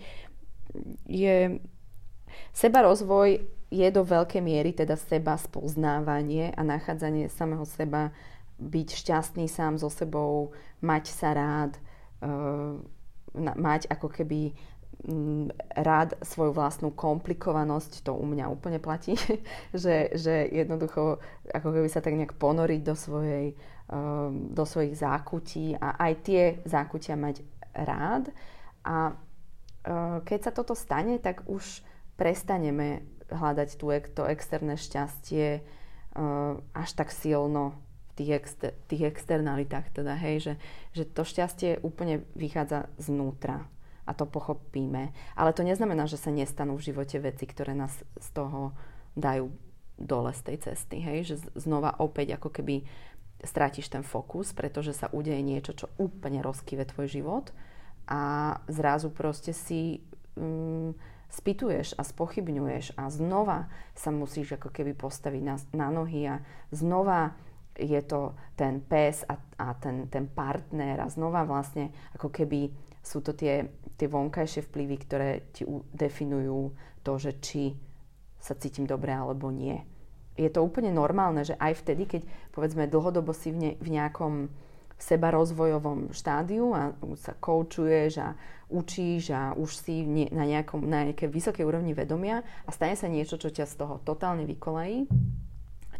je Seba rozvoj je do veľkej miery teda seba spoznávanie a nachádzanie samého seba, byť šťastný sám so sebou, mať sa rád, uh, mať ako keby um, rád svoju vlastnú komplikovanosť, to u mňa úplne platí, že, že jednoducho ako keby sa tak nejak ponoriť do svojej um, do svojich zákutí a aj tie zákutia mať rád. A uh, keď sa toto stane, tak už prestaneme hľadať tú, to externé šťastie uh, až tak silno v tých, exter, tých externalitách. Teda, hej, že, že to šťastie úplne vychádza znútra a to pochopíme. Ale to neznamená, že sa nestanú v živote veci, ktoré nás z toho dajú dole z tej cesty. Hej? Že znova opäť ako keby strátiš ten fokus, pretože sa udeje niečo, čo úplne rozkyve tvoj život a zrazu proste si um, spýtuješ a spochybňuješ a znova sa musíš ako keby postaviť na, na nohy a znova je to ten pes a, a ten, ten partner a znova vlastne ako keby sú to tie, tie vonkajšie vplyvy, ktoré ti definujú to, že či sa cítim dobre alebo nie. Je to úplne normálne, že aj vtedy, keď povedzme dlhodobo si v, ne, v nejakom seba rozvojovom štádiu a sa koučuješ a učíš a už si na, nejakom, na nejakej vysokej úrovni vedomia a stane sa niečo, čo ťa z toho totálne vykolají,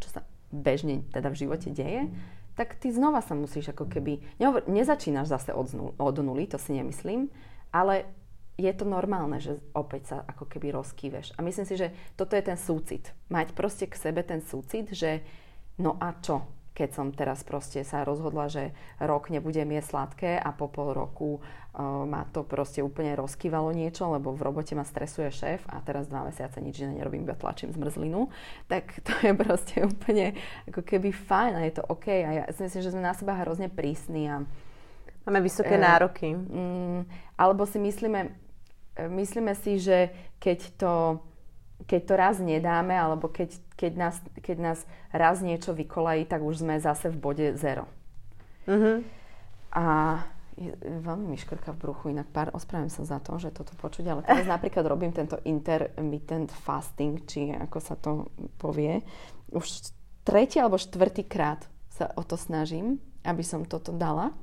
čo sa bežne teda v živote deje, tak ty znova sa musíš ako keby, nezačínaš zase od, od nuly, to si nemyslím, ale je to normálne, že opäť sa ako keby rozkýveš. A myslím si, že toto je ten súcit. Mať proste k sebe ten súcit, že no a čo? Keď som teraz proste sa rozhodla, že rok nebudem jesť sladké a po pol roku uh, ma to proste úplne rozkývalo niečo, lebo v robote ma stresuje šéf a teraz dva mesiace nič iné nerobím, iba tlačím zmrzlinu, tak to je proste úplne ako keby fajn a je to OK. A ja si myslím, že sme na seba hrozne prísni a Máme vysoké e, nároky. Mm, alebo si myslíme, myslíme si, že keď to keď to raz nedáme, alebo keď, keď, nás, keď nás raz niečo vykolají, tak už sme zase v bode zero. Mm-hmm. A je, veľmi mi škrka v bruchu, inak pár, ospravujem sa za to, že toto počuť, ale teraz napríklad robím tento intermittent fasting, či ako sa to povie. Už tretí alebo štvrtý krát sa o to snažím, aby som toto dala.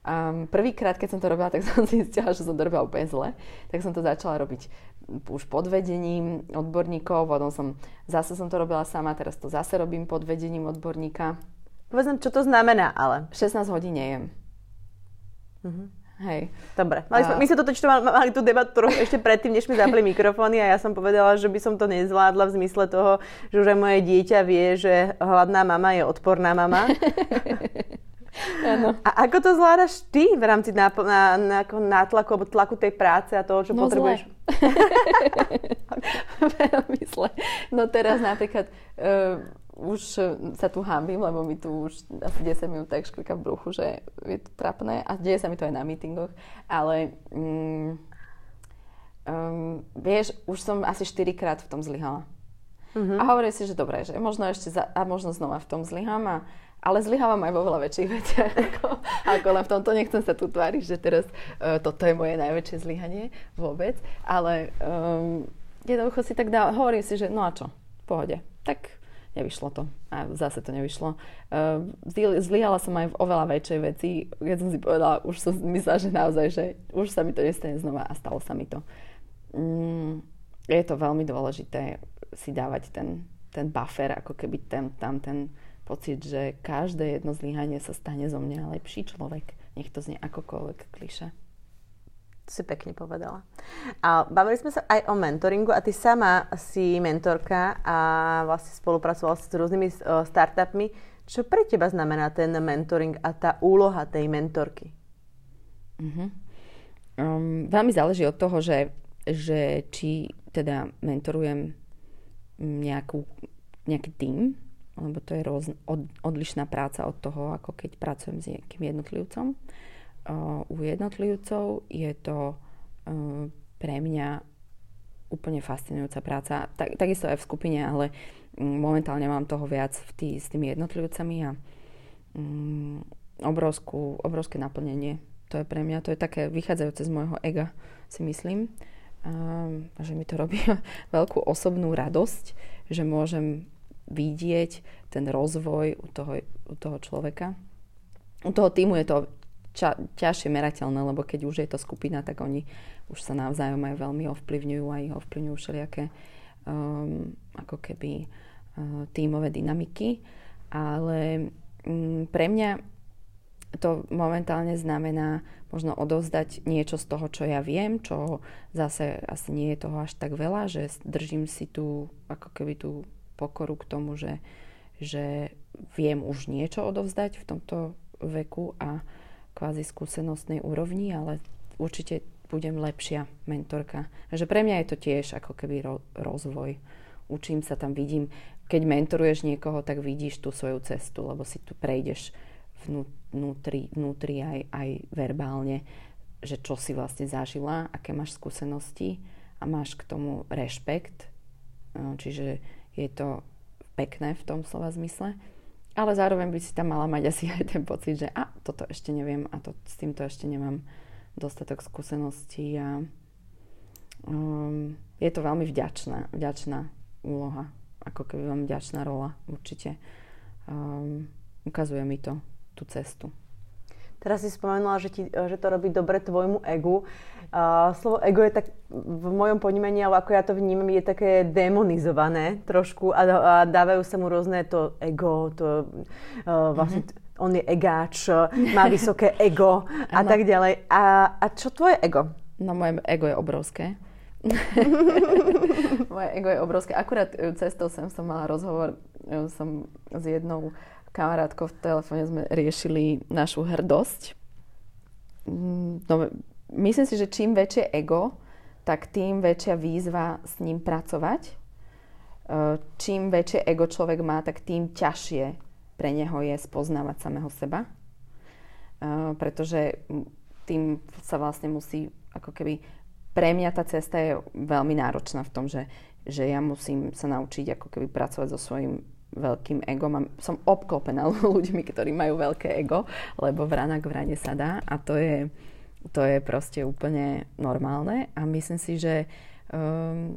Um, prvýkrát, keď som to robila, tak som zistila, že som to robila úplne zle. Tak som to začala robiť už pod vedením odborníkov, potom som, zase som to robila sama, teraz to zase robím pod vedením odborníka. Povedz nám, čo to znamená ale. 16 hodín nejem. Uh-huh. Hej. Dobre. Mali sme, a... my sme toto mali, mali tú debatu ešte predtým, než sme zapli mikrofóny a ja som povedala, že by som to nezvládla v zmysle toho, že už aj moje dieťa vie, že hladná mama je odporná mama. A ako to zvládaš ty v rámci na, na, na, nátlaku alebo tlaku tej práce a toho, čo no potrebuješ? Veľmi zle. No teraz napríklad uh, už sa tu hambím, lebo mi tu už asi 10 minút tak škrika v bruchu, že je to trapné a deje sa mi to aj na mítingoch, ale um, um, vieš, už som asi 4 krát v tom zlyhala. Uh-huh. A hovorím si, že dobre, že možno ešte za, a možno znova v tom zlyham a ale zlyhávam aj vo veľa väčších veciach. Ako, ako len v tomto nechcem sa tu tváriť, že teraz uh, toto je moje najväčšie zlyhanie vôbec. Ale um, jednoducho si tak dá, hovorím si, že no a čo, v pohode. Tak nevyšlo to. A zase to nevyšlo. Uh, zlyhala som aj v oveľa väčšej veci. Keď som si povedala, už som myslela, že naozaj, že už sa mi to nestane znova a stalo sa mi to. Um, je to veľmi dôležité si dávať ten, ten buffer, ako keby ten, tam ten pocit, že každé jedno zlyhanie sa stane zo mňa lepší človek. Nech to znie akokoľvek kliše. Si pekne povedala. A bavili sme sa aj o mentoringu a ty sama si mentorka a vlastne spolupracovala s rôznymi startupmi. Čo pre teba znamená ten mentoring a tá úloha tej mentorky? Uh-huh. Um, veľmi záleží od toho, že, že či teda mentorujem nejakú, nejaký tým, lebo to je roz, od, odlišná práca od toho, ako keď pracujem s nejakým jednotlivcom. Uh, u jednotlivcov je to uh, pre mňa úplne fascinujúca práca. Tak, takisto aj v skupine, ale um, momentálne mám toho viac v tý, s tými jednotlivcami a um, obrovskú, obrovské naplnenie. To je pre mňa, to je také vychádzajúce z môjho ega, si myslím. um, že mi to robí veľkú osobnú radosť, že môžem vidieť ten rozvoj u toho, u toho človeka. U toho týmu je to ča, ťažšie merateľné, lebo keď už je to skupina, tak oni už sa navzájom aj veľmi ovplyvňujú a ich ovplyvňujú všelijaké um, ako keby uh, tímové dynamiky. Ale um, pre mňa to momentálne znamená možno odovzdať niečo z toho, čo ja viem, čo zase asi nie je toho až tak veľa, že držím si tú, ako keby tú pokoru k tomu, že, že viem už niečo odovzdať v tomto veku a kvázi skúsenostnej úrovni, ale určite budem lepšia mentorka. Takže pre mňa je to tiež ako keby ro- rozvoj. Učím sa tam, vidím, keď mentoruješ niekoho, tak vidíš tú svoju cestu, lebo si tu prejdeš vnútri, vnútri aj, aj verbálne, že čo si vlastne zažila, aké máš skúsenosti a máš k tomu rešpekt. No, čiže je to pekné v tom slova zmysle. Ale zároveň by si tam mala mať asi aj ten pocit, že a toto ešte neviem a to, s týmto ešte nemám dostatok skúseností a um, je to veľmi vďačná, vďačná úloha, ako keby veľmi vďačná rola určite. Um, ukazuje mi to tú cestu. Teraz si spomenula, že, ti, že to robí dobre tvojmu egu. Uh, slovo ego je tak v mojom ponímaní, ale ako ja to vnímam, je také demonizované trošku a, a dávajú sa mu rôzne to ego, to uh, vlastne mm-hmm. on je egáč, má vysoké ego a tak ďalej. A, a čo tvoje ego? No moje ego je obrovské. moje ego je obrovské. Akurát e, cestou sem som mala rozhovor e, som s jednou kamarátkou v telefóne sme riešili našu hrdosť. Mm, no, myslím si, že čím väčšie ego, tak tým väčšia výzva s ním pracovať. E, čím väčšie ego človek má, tak tým ťažšie pre neho je spoznávať samého seba. E, pretože tým sa vlastne musí, ako keby, pre mňa tá cesta je veľmi náročná v tom, že, že ja musím sa naučiť ako keby pracovať so svojím veľkým egom som obklopená ľuďmi, ktorí majú veľké ego, lebo vrana k vrane sa dá a to je, to je proste úplne normálne. A myslím si, že um,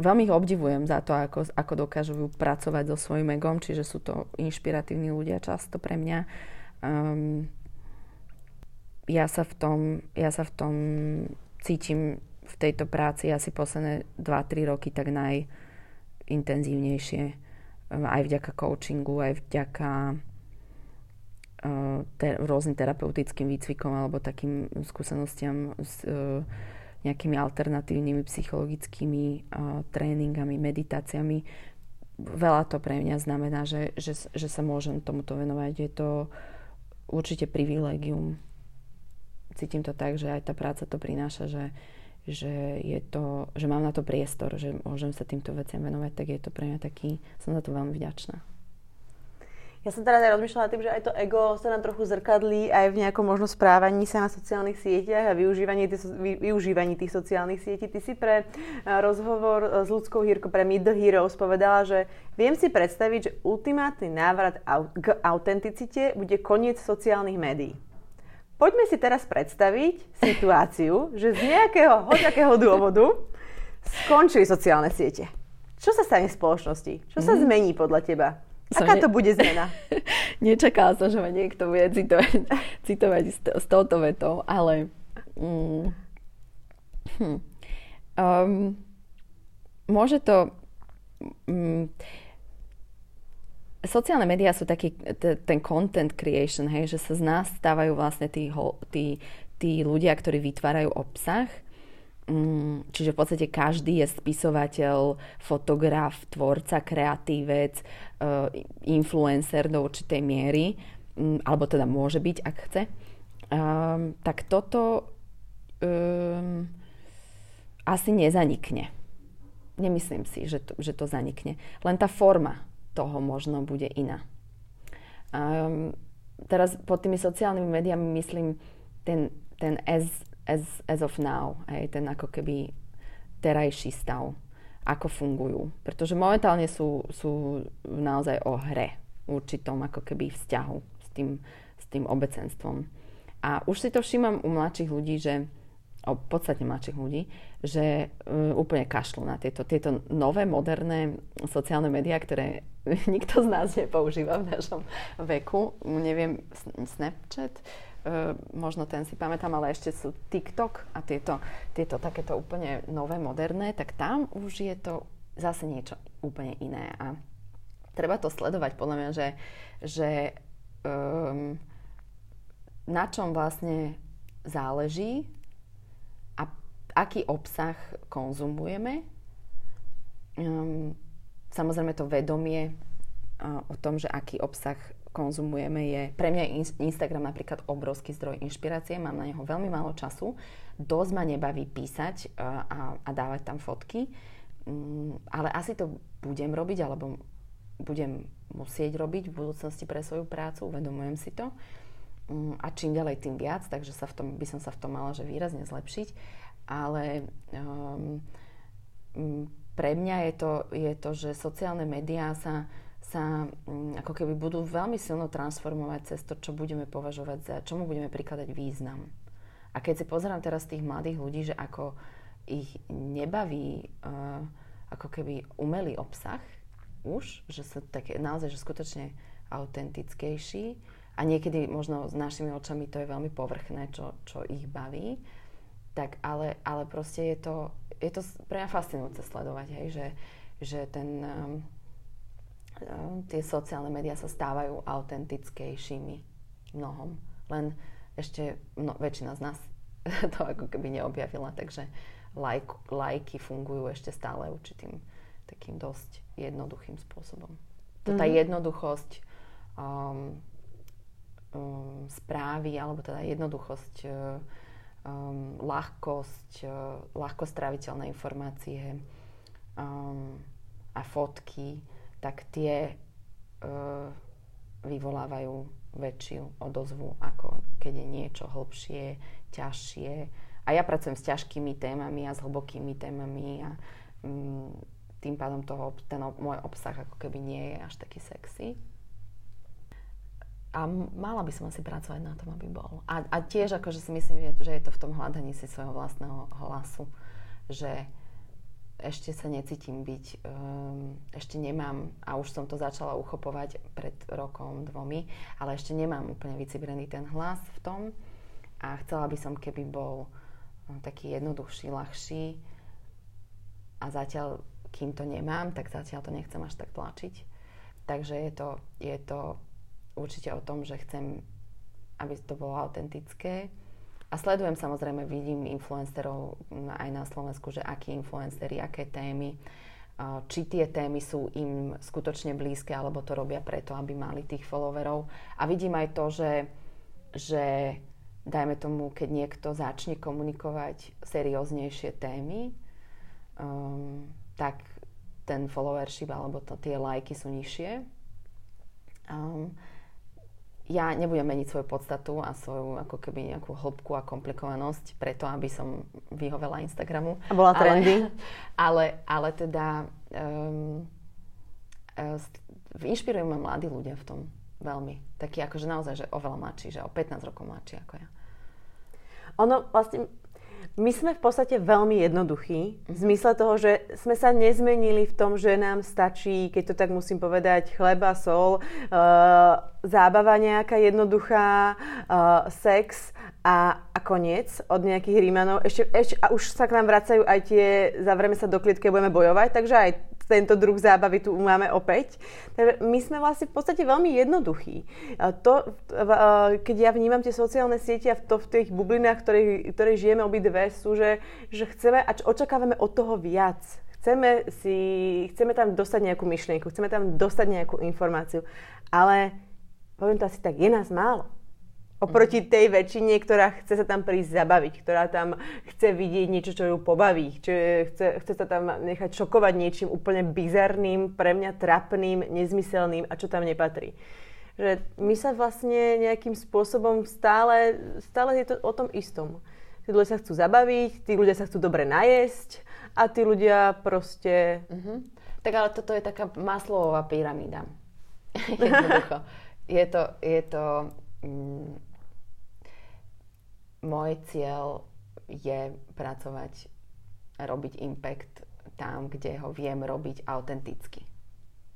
veľmi ich obdivujem za to, ako, ako dokážu pracovať so svojím egom, čiže sú to inšpiratívni ľudia často pre mňa. Um, ja sa v tom, ja sa v tom cítim v tejto práci asi posledné 2-3 roky tak najintenzívnejšie aj vďaka coachingu, aj vďaka uh, te, rôznym terapeutickým výcvikom alebo takým skúsenostiam s uh, nejakými alternatívnymi psychologickými uh, tréningami, meditáciami. Veľa to pre mňa znamená, že, že, že sa môžem tomuto venovať. Je to určite privilegium. Cítim to tak, že aj tá práca to prináša, že, že, je to, že mám na to priestor, že môžem sa týmto veciam venovať, tak je to pre mňa taký, som za to veľmi vďačná. Ja som teraz aj rozmýšľala tým, že aj to ego sa nám trochu zrkadlí aj v nejakom možno správaní sa na sociálnych sieťach a využívaní, tých, využívaní tých sociálnych sietí. Ty si pre rozhovor s ľudskou hírkou pre Meet the Heroes povedala, že viem si predstaviť, že ultimátny návrat k autenticite bude koniec sociálnych médií. Poďme si teraz predstaviť situáciu, že z nejakého hoďakého dôvodu skončili sociálne siete. Čo sa stane v spoločnosti? Čo sa mm. zmení podľa teba? Som Aká ne... to bude zmena? Nečakala som, že ma niekto bude citovať, citovať s, s touto vetou, ale... Mm, hm, um, môže to... Mm, sociálne médiá sú taký ten content creation, hej, že sa z nás stávajú vlastne tí, tí, tí ľudia, ktorí vytvárajú obsah. Mm, čiže v podstate každý je spisovateľ, fotograf, tvorca, kreatívec, uh, influencer do určitej miery, um, alebo teda môže byť, ak chce. Um, tak toto um, asi nezanikne. Nemyslím si, že to, že to zanikne. Len tá forma toho možno bude iná. Um, teraz pod tými sociálnymi médiami myslím ten, ten as, as, as of now, aj ten ako keby terajší stav, ako fungujú. Pretože momentálne sú, sú naozaj o hre, určitom ako keby vzťahu s tým, s tým obecenstvom. A už si to všímam u mladších ľudí, že o podstatne mladších ľudí, že uh, úplne kašľú na tieto, tieto nové, moderné sociálne médiá, ktoré nikto z nás nepoužíva v našom veku. Neviem, Snapchat, uh, možno ten si pamätám, ale ešte sú TikTok a tieto, tieto takéto úplne nové, moderné, tak tam už je to zase niečo úplne iné. A treba to sledovať podľa mňa, že, že um, na čom vlastne záleží aký obsah konzumujeme. Um, samozrejme to vedomie uh, o tom, že aký obsah konzumujeme je... Pre mňa je Instagram napríklad obrovský zdroj inšpirácie, mám na neho veľmi málo času. Dosť ma nebaví písať uh, a, a dávať tam fotky, um, ale asi to budem robiť, alebo budem musieť robiť v budúcnosti pre svoju prácu, uvedomujem si to. Um, a čím ďalej, tým viac, takže sa v tom, by som sa v tom mala že výrazne zlepšiť ale um, pre mňa je to, je to, že sociálne médiá sa, sa um, ako keby budú veľmi silno transformovať cez to, čo budeme považovať za, čomu budeme prikladať význam. A keď si pozerám teraz tých mladých ľudí, že ako ich nebaví uh, ako keby umelý obsah už, že sú také naozaj, že skutočne autentickejší a niekedy možno s našimi očami to je veľmi povrchné, čo, čo ich baví, tak ale, ale proste je to, je to pre mňa fascinujúce sledovať, hej, že, že ten, um, um, tie sociálne médiá sa stávajú autentickejšími mnohom. Len ešte no, väčšina z nás to ako keby neobjavila, takže like, lajky fungujú ešte stále určitým takým dosť jednoduchým spôsobom. To tá mm-hmm. jednoduchosť um, um, správy, alebo teda jednoduchosť uh, um, ľahkosť, uh, ľahko stráviteľné informácie um, a fotky, tak tie uh, vyvolávajú väčšiu odozvu, ako keď je niečo hlbšie, ťažšie. A ja pracujem s ťažkými témami a s hlbokými témami a um, tým pádom toho, ten môj obsah ako keby nie je až taký sexy a mala by som asi pracovať na tom, aby bol. A, a tiež akože si myslím, že je to v tom hľadaní si svojho vlastného hlasu, že ešte sa necítim byť, um, ešte nemám, a už som to začala uchopovať pred rokom, dvomi, ale ešte nemám úplne vycibrený ten hlas v tom a chcela by som, keby bol um, taký jednoduchší, ľahší a zatiaľ, kým to nemám, tak zatiaľ to nechcem až tak tlačiť. Takže je to, je to určite o tom, že chcem, aby to bolo autentické. A sledujem samozrejme, vidím influencerov aj na Slovensku, že akí influenceri, aké témy, či tie témy sú im skutočne blízke, alebo to robia preto, aby mali tých followerov. A vidím aj to, že, že dajme tomu, keď niekto začne komunikovať serióznejšie témy, um, tak ten followership alebo to, tie lajky sú nižšie. Um, ja nebudem meniť svoju podstatu a svoju ako keby nejakú hĺbku a komplikovanosť preto, aby som vyhovela Instagramu. A bola trendy. Ale, ale, ale teda um, inšpirujú ma mladí ľudia v tom veľmi. Takí akože naozaj, že oveľa mladší, že o 15 rokov mladší ako ja. Ono vlastne my sme v podstate veľmi jednoduchí, v zmysle toho, že sme sa nezmenili v tom, že nám stačí, keď to tak musím povedať, chleba, sol, uh, zábava nejaká jednoduchá, uh, sex a, a koniec od nejakých Rímanov. Ešte, ešte, a už sa k nám vracajú aj tie, zavrieme sa do klietky budeme bojovať, takže aj tento druh zábavy tu máme opäť. Takže my sme vlastne v podstate veľmi jednoduchí. To, keď ja vnímam tie sociálne siete a to v tých bublinách, ktoré, ktoré žijeme obidve, sú, že, že chceme a očakávame od toho viac. Chceme, si, chceme tam dostať nejakú myšlienku, chceme tam dostať nejakú informáciu, ale poviem to asi tak, je nás málo. Oproti tej väčšine, ktorá chce sa tam prísť zabaviť, ktorá tam chce vidieť niečo, čo ju pobaví, čo chce, chce sa tam nechať šokovať niečím úplne bizarným, pre mňa trapným, nezmyselným a čo tam nepatrí. Že my sa vlastne nejakým spôsobom stále, stále je to o tom istom. Tí ľudia sa chcú zabaviť, tí ľudia sa chcú dobre najesť a tí ľudia proste... Uh-huh. Tak ale toto je taká maslová pyramída. Je to, je to mm, môj cieľ je pracovať, robiť impact tam, kde ho viem robiť autenticky.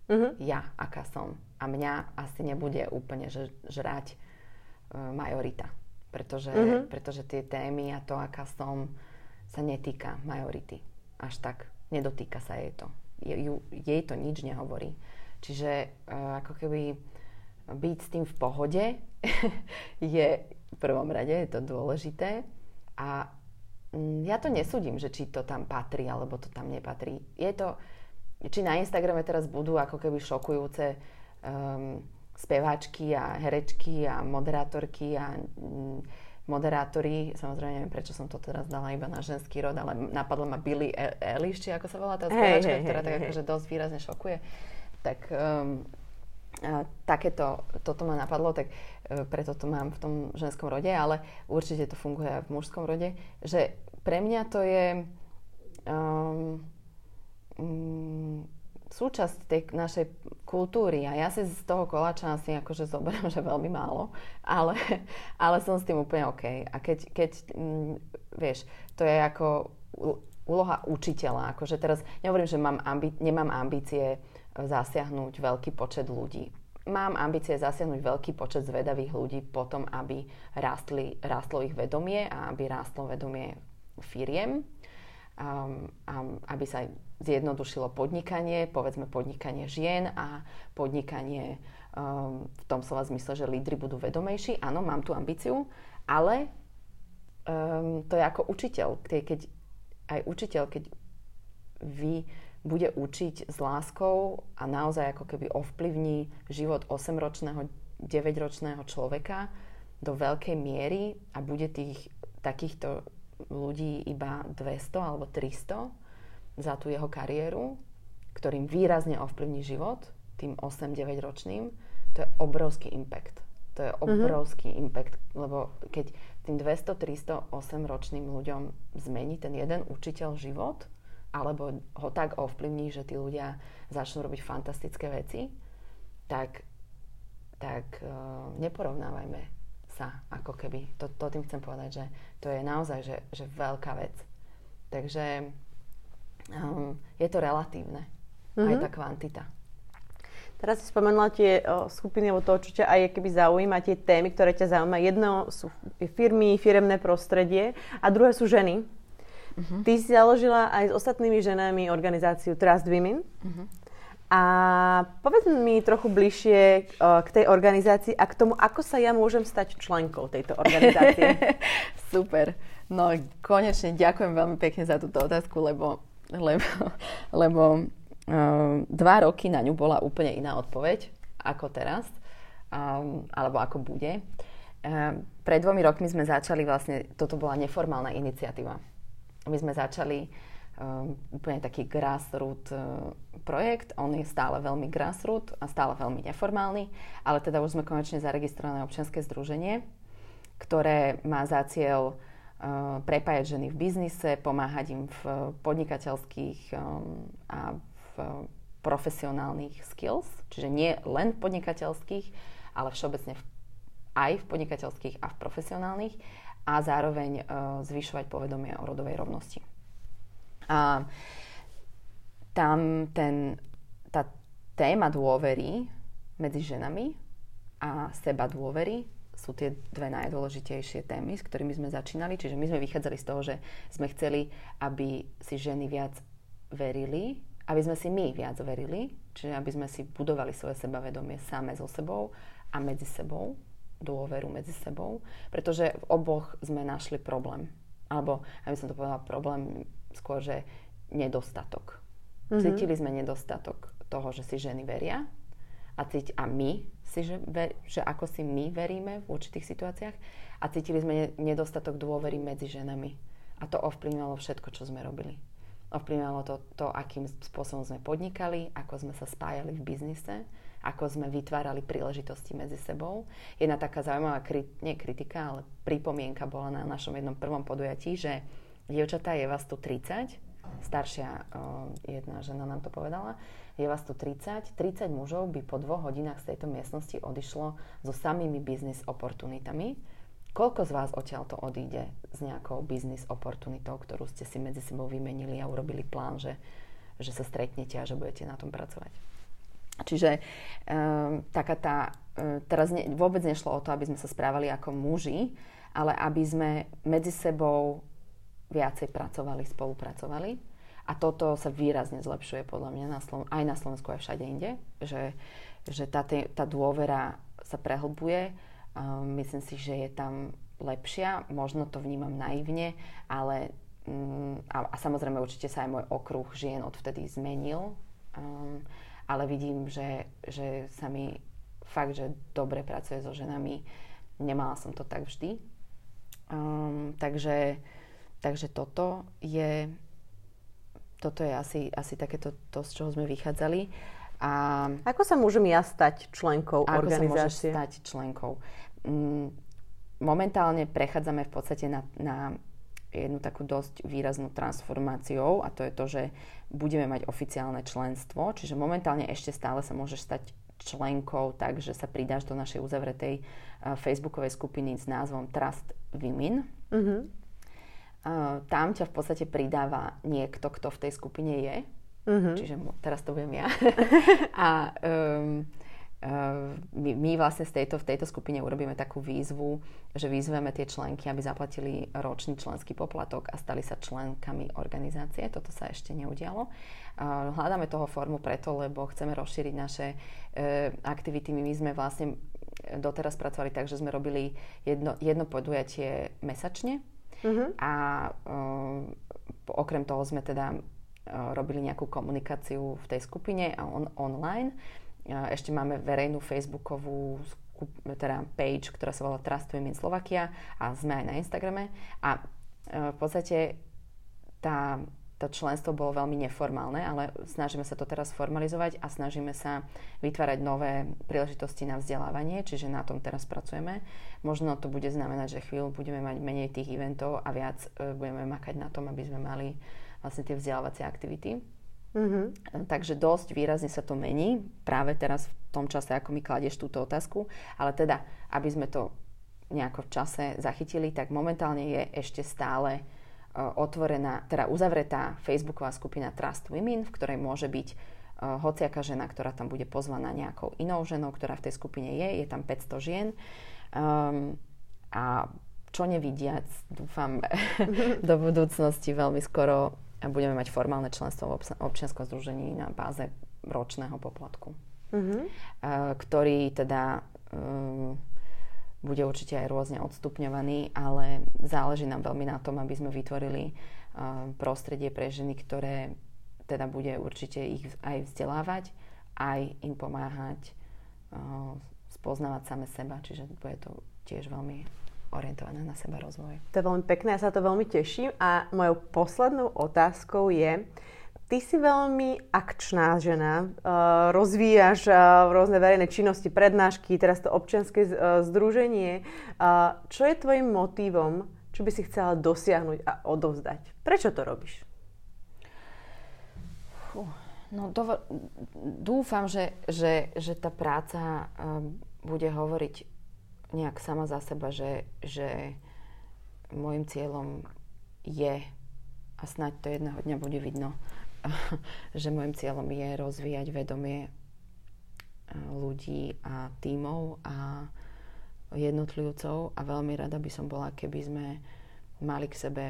Uh-huh. Ja, aká som. A mňa asi nebude úplne že, žrať uh, majorita. Pretože, uh-huh. pretože tie témy a to, aká som, sa netýka majority. Až tak. Nedotýka sa jej to. Je, ju, jej to nič nehovorí. Čiže uh, ako keby byť s tým v pohode je v prvom rade, je to dôležité. A mm, ja to nesúdim, že či to tam patrí, alebo to tam nepatrí. Je to, či na Instagrame teraz budú ako keby šokujúce um, speváčky a herečky a moderátorky a um, moderátori, samozrejme neviem, prečo som to teraz dala iba na ženský rod, ale napadlo ma Billy e- Eilish, či ako sa volá tá speváčka, hey, hey, ktorá hey, tak hey. akože dosť výrazne šokuje. Tak um, a takéto, toto ma napadlo, tak e, preto to mám v tom ženskom rode, ale určite to funguje aj v mužskom rode, že pre mňa to je um, um, súčasť tej našej kultúry a ja si z toho koláča asi akože zoberiem, že veľmi málo, ale, ale som s tým úplne OK. A keď, keď um, vieš, to je ako úloha učiteľa, akože teraz nehovorím, že mám ambi- nemám ambície zasiahnuť veľký počet ľudí. Mám ambície zasiahnuť veľký počet zvedavých ľudí potom, aby rástli, rástlo ich vedomie a aby rástlo vedomie firiem, um, a aby sa zjednodušilo podnikanie, povedzme podnikanie žien a podnikanie um, v tom slova zmysle, že lídry budú vedomejší. Áno, mám tú ambíciu, ale um, to je ako učiteľ, keď aj učiteľ, keď vy bude učiť s láskou a naozaj ako keby ovplyvní život 8-ročného, 9-ročného človeka do veľkej miery a bude tých takýchto ľudí iba 200 alebo 300 za tú jeho kariéru, ktorým výrazne ovplyvní život, tým 8-9 ročným, to je obrovský impact. To je mhm. obrovský mm-hmm. impact, lebo keď tým 200, 300, 8 ročným ľuďom zmení ten jeden učiteľ život, alebo ho tak ovplyvní, že tí ľudia začnú robiť fantastické veci, tak, tak uh, neporovnávajme sa ako keby. To, to tým chcem povedať, že to je naozaj že, že veľká vec. Takže um, je to relatívne. Mm-hmm. Aj mhm. tá kvantita. Teraz si spomenula tie o, skupiny, alebo to, čo ťa aj keby zaujíma, tie témy, ktoré ťa zaujíma. Jedno sú firmy, firemné prostredie a druhé sú ženy. Uh-huh. Ty si založila aj s ostatnými ženami organizáciu Trust Women. Uh-huh. A povedz mi trochu bližšie uh, k tej organizácii a k tomu, ako sa ja môžem stať členkou tejto organizácie. Super. No konečne ďakujem veľmi pekne za túto otázku, lebo, lebo, lebo uh, dva roky na ňu bola úplne iná odpoveď ako teraz, um, alebo ako bude. Uh, pred dvomi rokmi sme začali vlastne, toto bola neformálna iniciatíva my sme začali um, úplne taký grassroot uh, projekt. On je stále veľmi grassroot a stále veľmi neformálny, ale teda už sme konečne zaregistrované občianske združenie, ktoré má za cieľ uh, prepájať ženy v biznise, pomáhať im v podnikateľských um, a v profesionálnych skills, čiže nie len v podnikateľských, ale všeobecne v, aj v podnikateľských a v profesionálnych a zároveň uh, zvyšovať povedomie o rodovej rovnosti. A tam ten, tá téma dôvery medzi ženami a seba dôvery sú tie dve najdôležitejšie témy, s ktorými sme začínali. Čiže my sme vychádzali z toho, že sme chceli, aby si ženy viac verili, aby sme si my viac verili, čiže aby sme si budovali svoje sebavedomie same so sebou a medzi sebou dôveru medzi sebou, pretože v oboch sme našli problém. Alebo, aby som to povedala, problém skôr, že nedostatok. Mm-hmm. Cítili sme nedostatok toho, že si ženy veria a, cíti, a my si, že, ver, že ako si my veríme v určitých situáciách a cítili sme nedostatok dôvery medzi ženami. A to ovplyvňovalo všetko, čo sme robili. Ovplyvňovalo to, to, akým spôsobom sme podnikali, ako sme sa spájali v biznise, ako sme vytvárali príležitosti medzi sebou. Jedna taká zaujímavá, nie kritika, ale pripomienka bola na našom jednom prvom podujatí, že dievčatá je vás tu 30, staršia jedna žena nám to povedala, je vás tu 30, 30 mužov by po dvoch hodinách z tejto miestnosti odišlo so samými biznis oportunitami, Koľko z vás odtiaľ to odíde s nejakou business opportunitou, ktorú ste si medzi sebou vymenili a urobili plán, že, že sa stretnete a že budete na tom pracovať? Čiže um, taká tá, um, teraz ne, vôbec nešlo o to, aby sme sa správali ako muži, ale aby sme medzi sebou viacej pracovali, spolupracovali. A toto sa výrazne zlepšuje podľa mňa na Slo- aj na Slovensku, aj všade inde, že, že tá, tá dôvera sa prehlbuje myslím si, že je tam lepšia. Možno to vnímam naivne, ale mm, a, a samozrejme určite sa aj môj okruh žien odvtedy zmenil. Um, ale vidím, že, že sa mi fakt, že dobre pracuje so ženami. Nemala som to tak vždy. Um, takže, takže toto je toto je asi, asi takéto to, z čoho sme vychádzali. A ako sa môžem ja stať členkou ako organizácie? Ako sa môžeš stať členkou? Mm, momentálne prechádzame v podstate na, na jednu takú dosť výraznú transformáciou a to je to, že budeme mať oficiálne členstvo, čiže momentálne ešte stále sa môžeš stať členkou tak, že sa pridáš do našej uzavretej uh, facebookovej skupiny s názvom Trust Women. Mm-hmm. Uh, tam ťa v podstate pridáva niekto, kto v tej skupine je. Mm-hmm. Čiže teraz to budem ja. a um, my, my vlastne z tejto, v tejto skupine urobíme takú výzvu, že vyzveme tie členky, aby zaplatili ročný členský poplatok a stali sa členkami organizácie. Toto sa ešte neudialo. Hľadáme toho formu preto, lebo chceme rozšíriť naše e, aktivity. My sme vlastne doteraz pracovali tak, že sme robili jedno, jedno podujatie mesačne uh-huh. a um, okrem toho sme teda robili nejakú komunikáciu v tej skupine a on, online ešte máme verejnú facebookovú teda page, ktorá sa volá Trust Women Slovakia a sme aj na Instagrame. A e, v podstate tá, to členstvo bolo veľmi neformálne, ale snažíme sa to teraz formalizovať a snažíme sa vytvárať nové príležitosti na vzdelávanie, čiže na tom teraz pracujeme. Možno to bude znamenať, že chvíľu budeme mať menej tých eventov a viac e, budeme makať na tom, aby sme mali vlastne tie vzdelávacie aktivity. Mm-hmm. Takže dosť výrazne sa to mení práve teraz v tom čase, ako mi kladieš túto otázku. Ale teda, aby sme to nejako v čase zachytili, tak momentálne je ešte stále uh, otvorená, teda uzavretá facebooková skupina Trust Women, v ktorej môže byť uh, hociaká žena, ktorá tam bude pozvaná nejakou inou ženou, ktorá v tej skupine je. Je tam 500 žien. Um, a čo nevidiac, dúfam, do budúcnosti veľmi skoro a budeme mať formálne členstvo v občianskom združení na báze ročného poplatku, mm-hmm. ktorý teda um, bude určite aj rôzne odstupňovaný, ale záleží nám veľmi na tom, aby sme vytvorili uh, prostredie pre ženy, ktoré teda bude určite ich aj vzdelávať, aj im pomáhať uh, spoznávať same seba, čiže bude to tiež veľmi orientovaná na seba rozvoj. To je veľmi pekné, ja sa to veľmi teším. A mojou poslednou otázkou je, Ty si veľmi akčná žena, uh, rozvíjaš uh, rôzne verejné činnosti, prednášky, teraz to občianske uh, združenie. Čo je tvojim motívom, čo by si chcela dosiahnuť a odovzdať? Prečo to robíš? no to, dúfam, že, že, že tá práca bude hovoriť nejak sama za seba, že, že môjim cieľom je, a snáď to jedného dňa bude vidno, že môjim cieľom je rozvíjať vedomie ľudí a tímov a jednotlivcov a veľmi rada by som bola, keby sme mali k sebe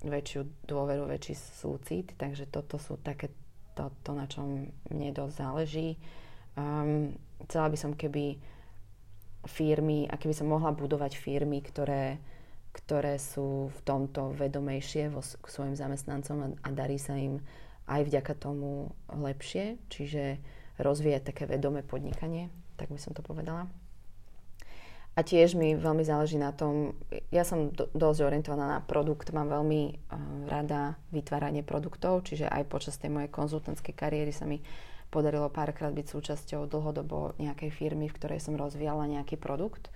väčšiu dôveru, väčší súcit, takže toto sú také to, to na čom mne dosť záleží. Um, chcela by som, keby firmy a keby som mohla budovať firmy, ktoré, ktoré sú v tomto vedomejšie vo, k svojim zamestnancom a, a darí sa im aj vďaka tomu lepšie, čiže rozvíjať také vedomé podnikanie, tak by som to povedala. A tiež mi veľmi záleží na tom, ja som do, dosť orientovaná na produkt, mám veľmi uh, rada vytváranie produktov, čiže aj počas tej mojej konzultantskej kariéry sa mi podarilo párkrát byť súčasťou dlhodobo nejakej firmy, v ktorej som rozvíjala nejaký produkt.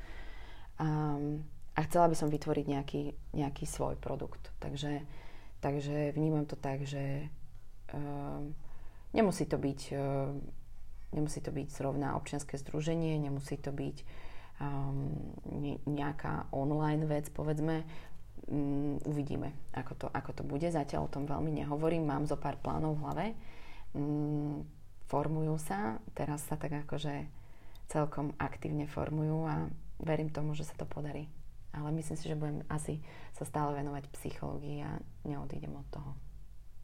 Um, a chcela by som vytvoriť nejaký, nejaký svoj produkt. Takže, takže vnímam to tak, že um, nemusí to byť um, nemusí to byť zrovna občianske združenie, nemusí to byť um, nejaká online vec, povedzme, um, uvidíme, ako to, ako to bude. Zatiaľ o tom veľmi nehovorím, mám zo pár plánov v hlave. Um, formujú sa, teraz sa tak akože celkom aktívne formujú a verím tomu, že sa to podarí. Ale myslím si, že budem asi sa stále venovať psychológii a neodídem od toho.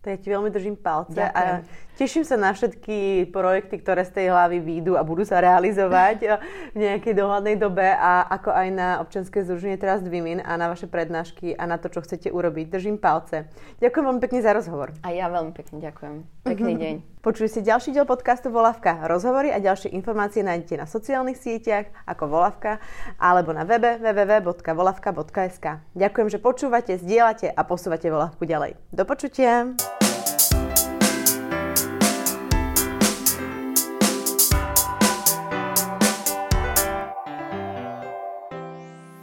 To ja ti veľmi držím palce Ďakujem. a teším sa na všetky projekty, ktoré z tej hlavy výjdu a budú sa realizovať v nejakej dohľadnej dobe a ako aj na občanské združenie Trust Women a na vaše prednášky a na to, čo chcete urobiť. Držím palce. Ďakujem veľmi pekne za rozhovor. A ja veľmi pekne ďakujem. Pekný deň. Počuli ste ďalší diel podcastu Volavka. Rozhovory a ďalšie informácie nájdete na sociálnych sieťach ako Volavka alebo na webe www.volavka.sk. Ďakujem, že počúvate, zdieľate a posúvate Volavku ďalej. Do počutia!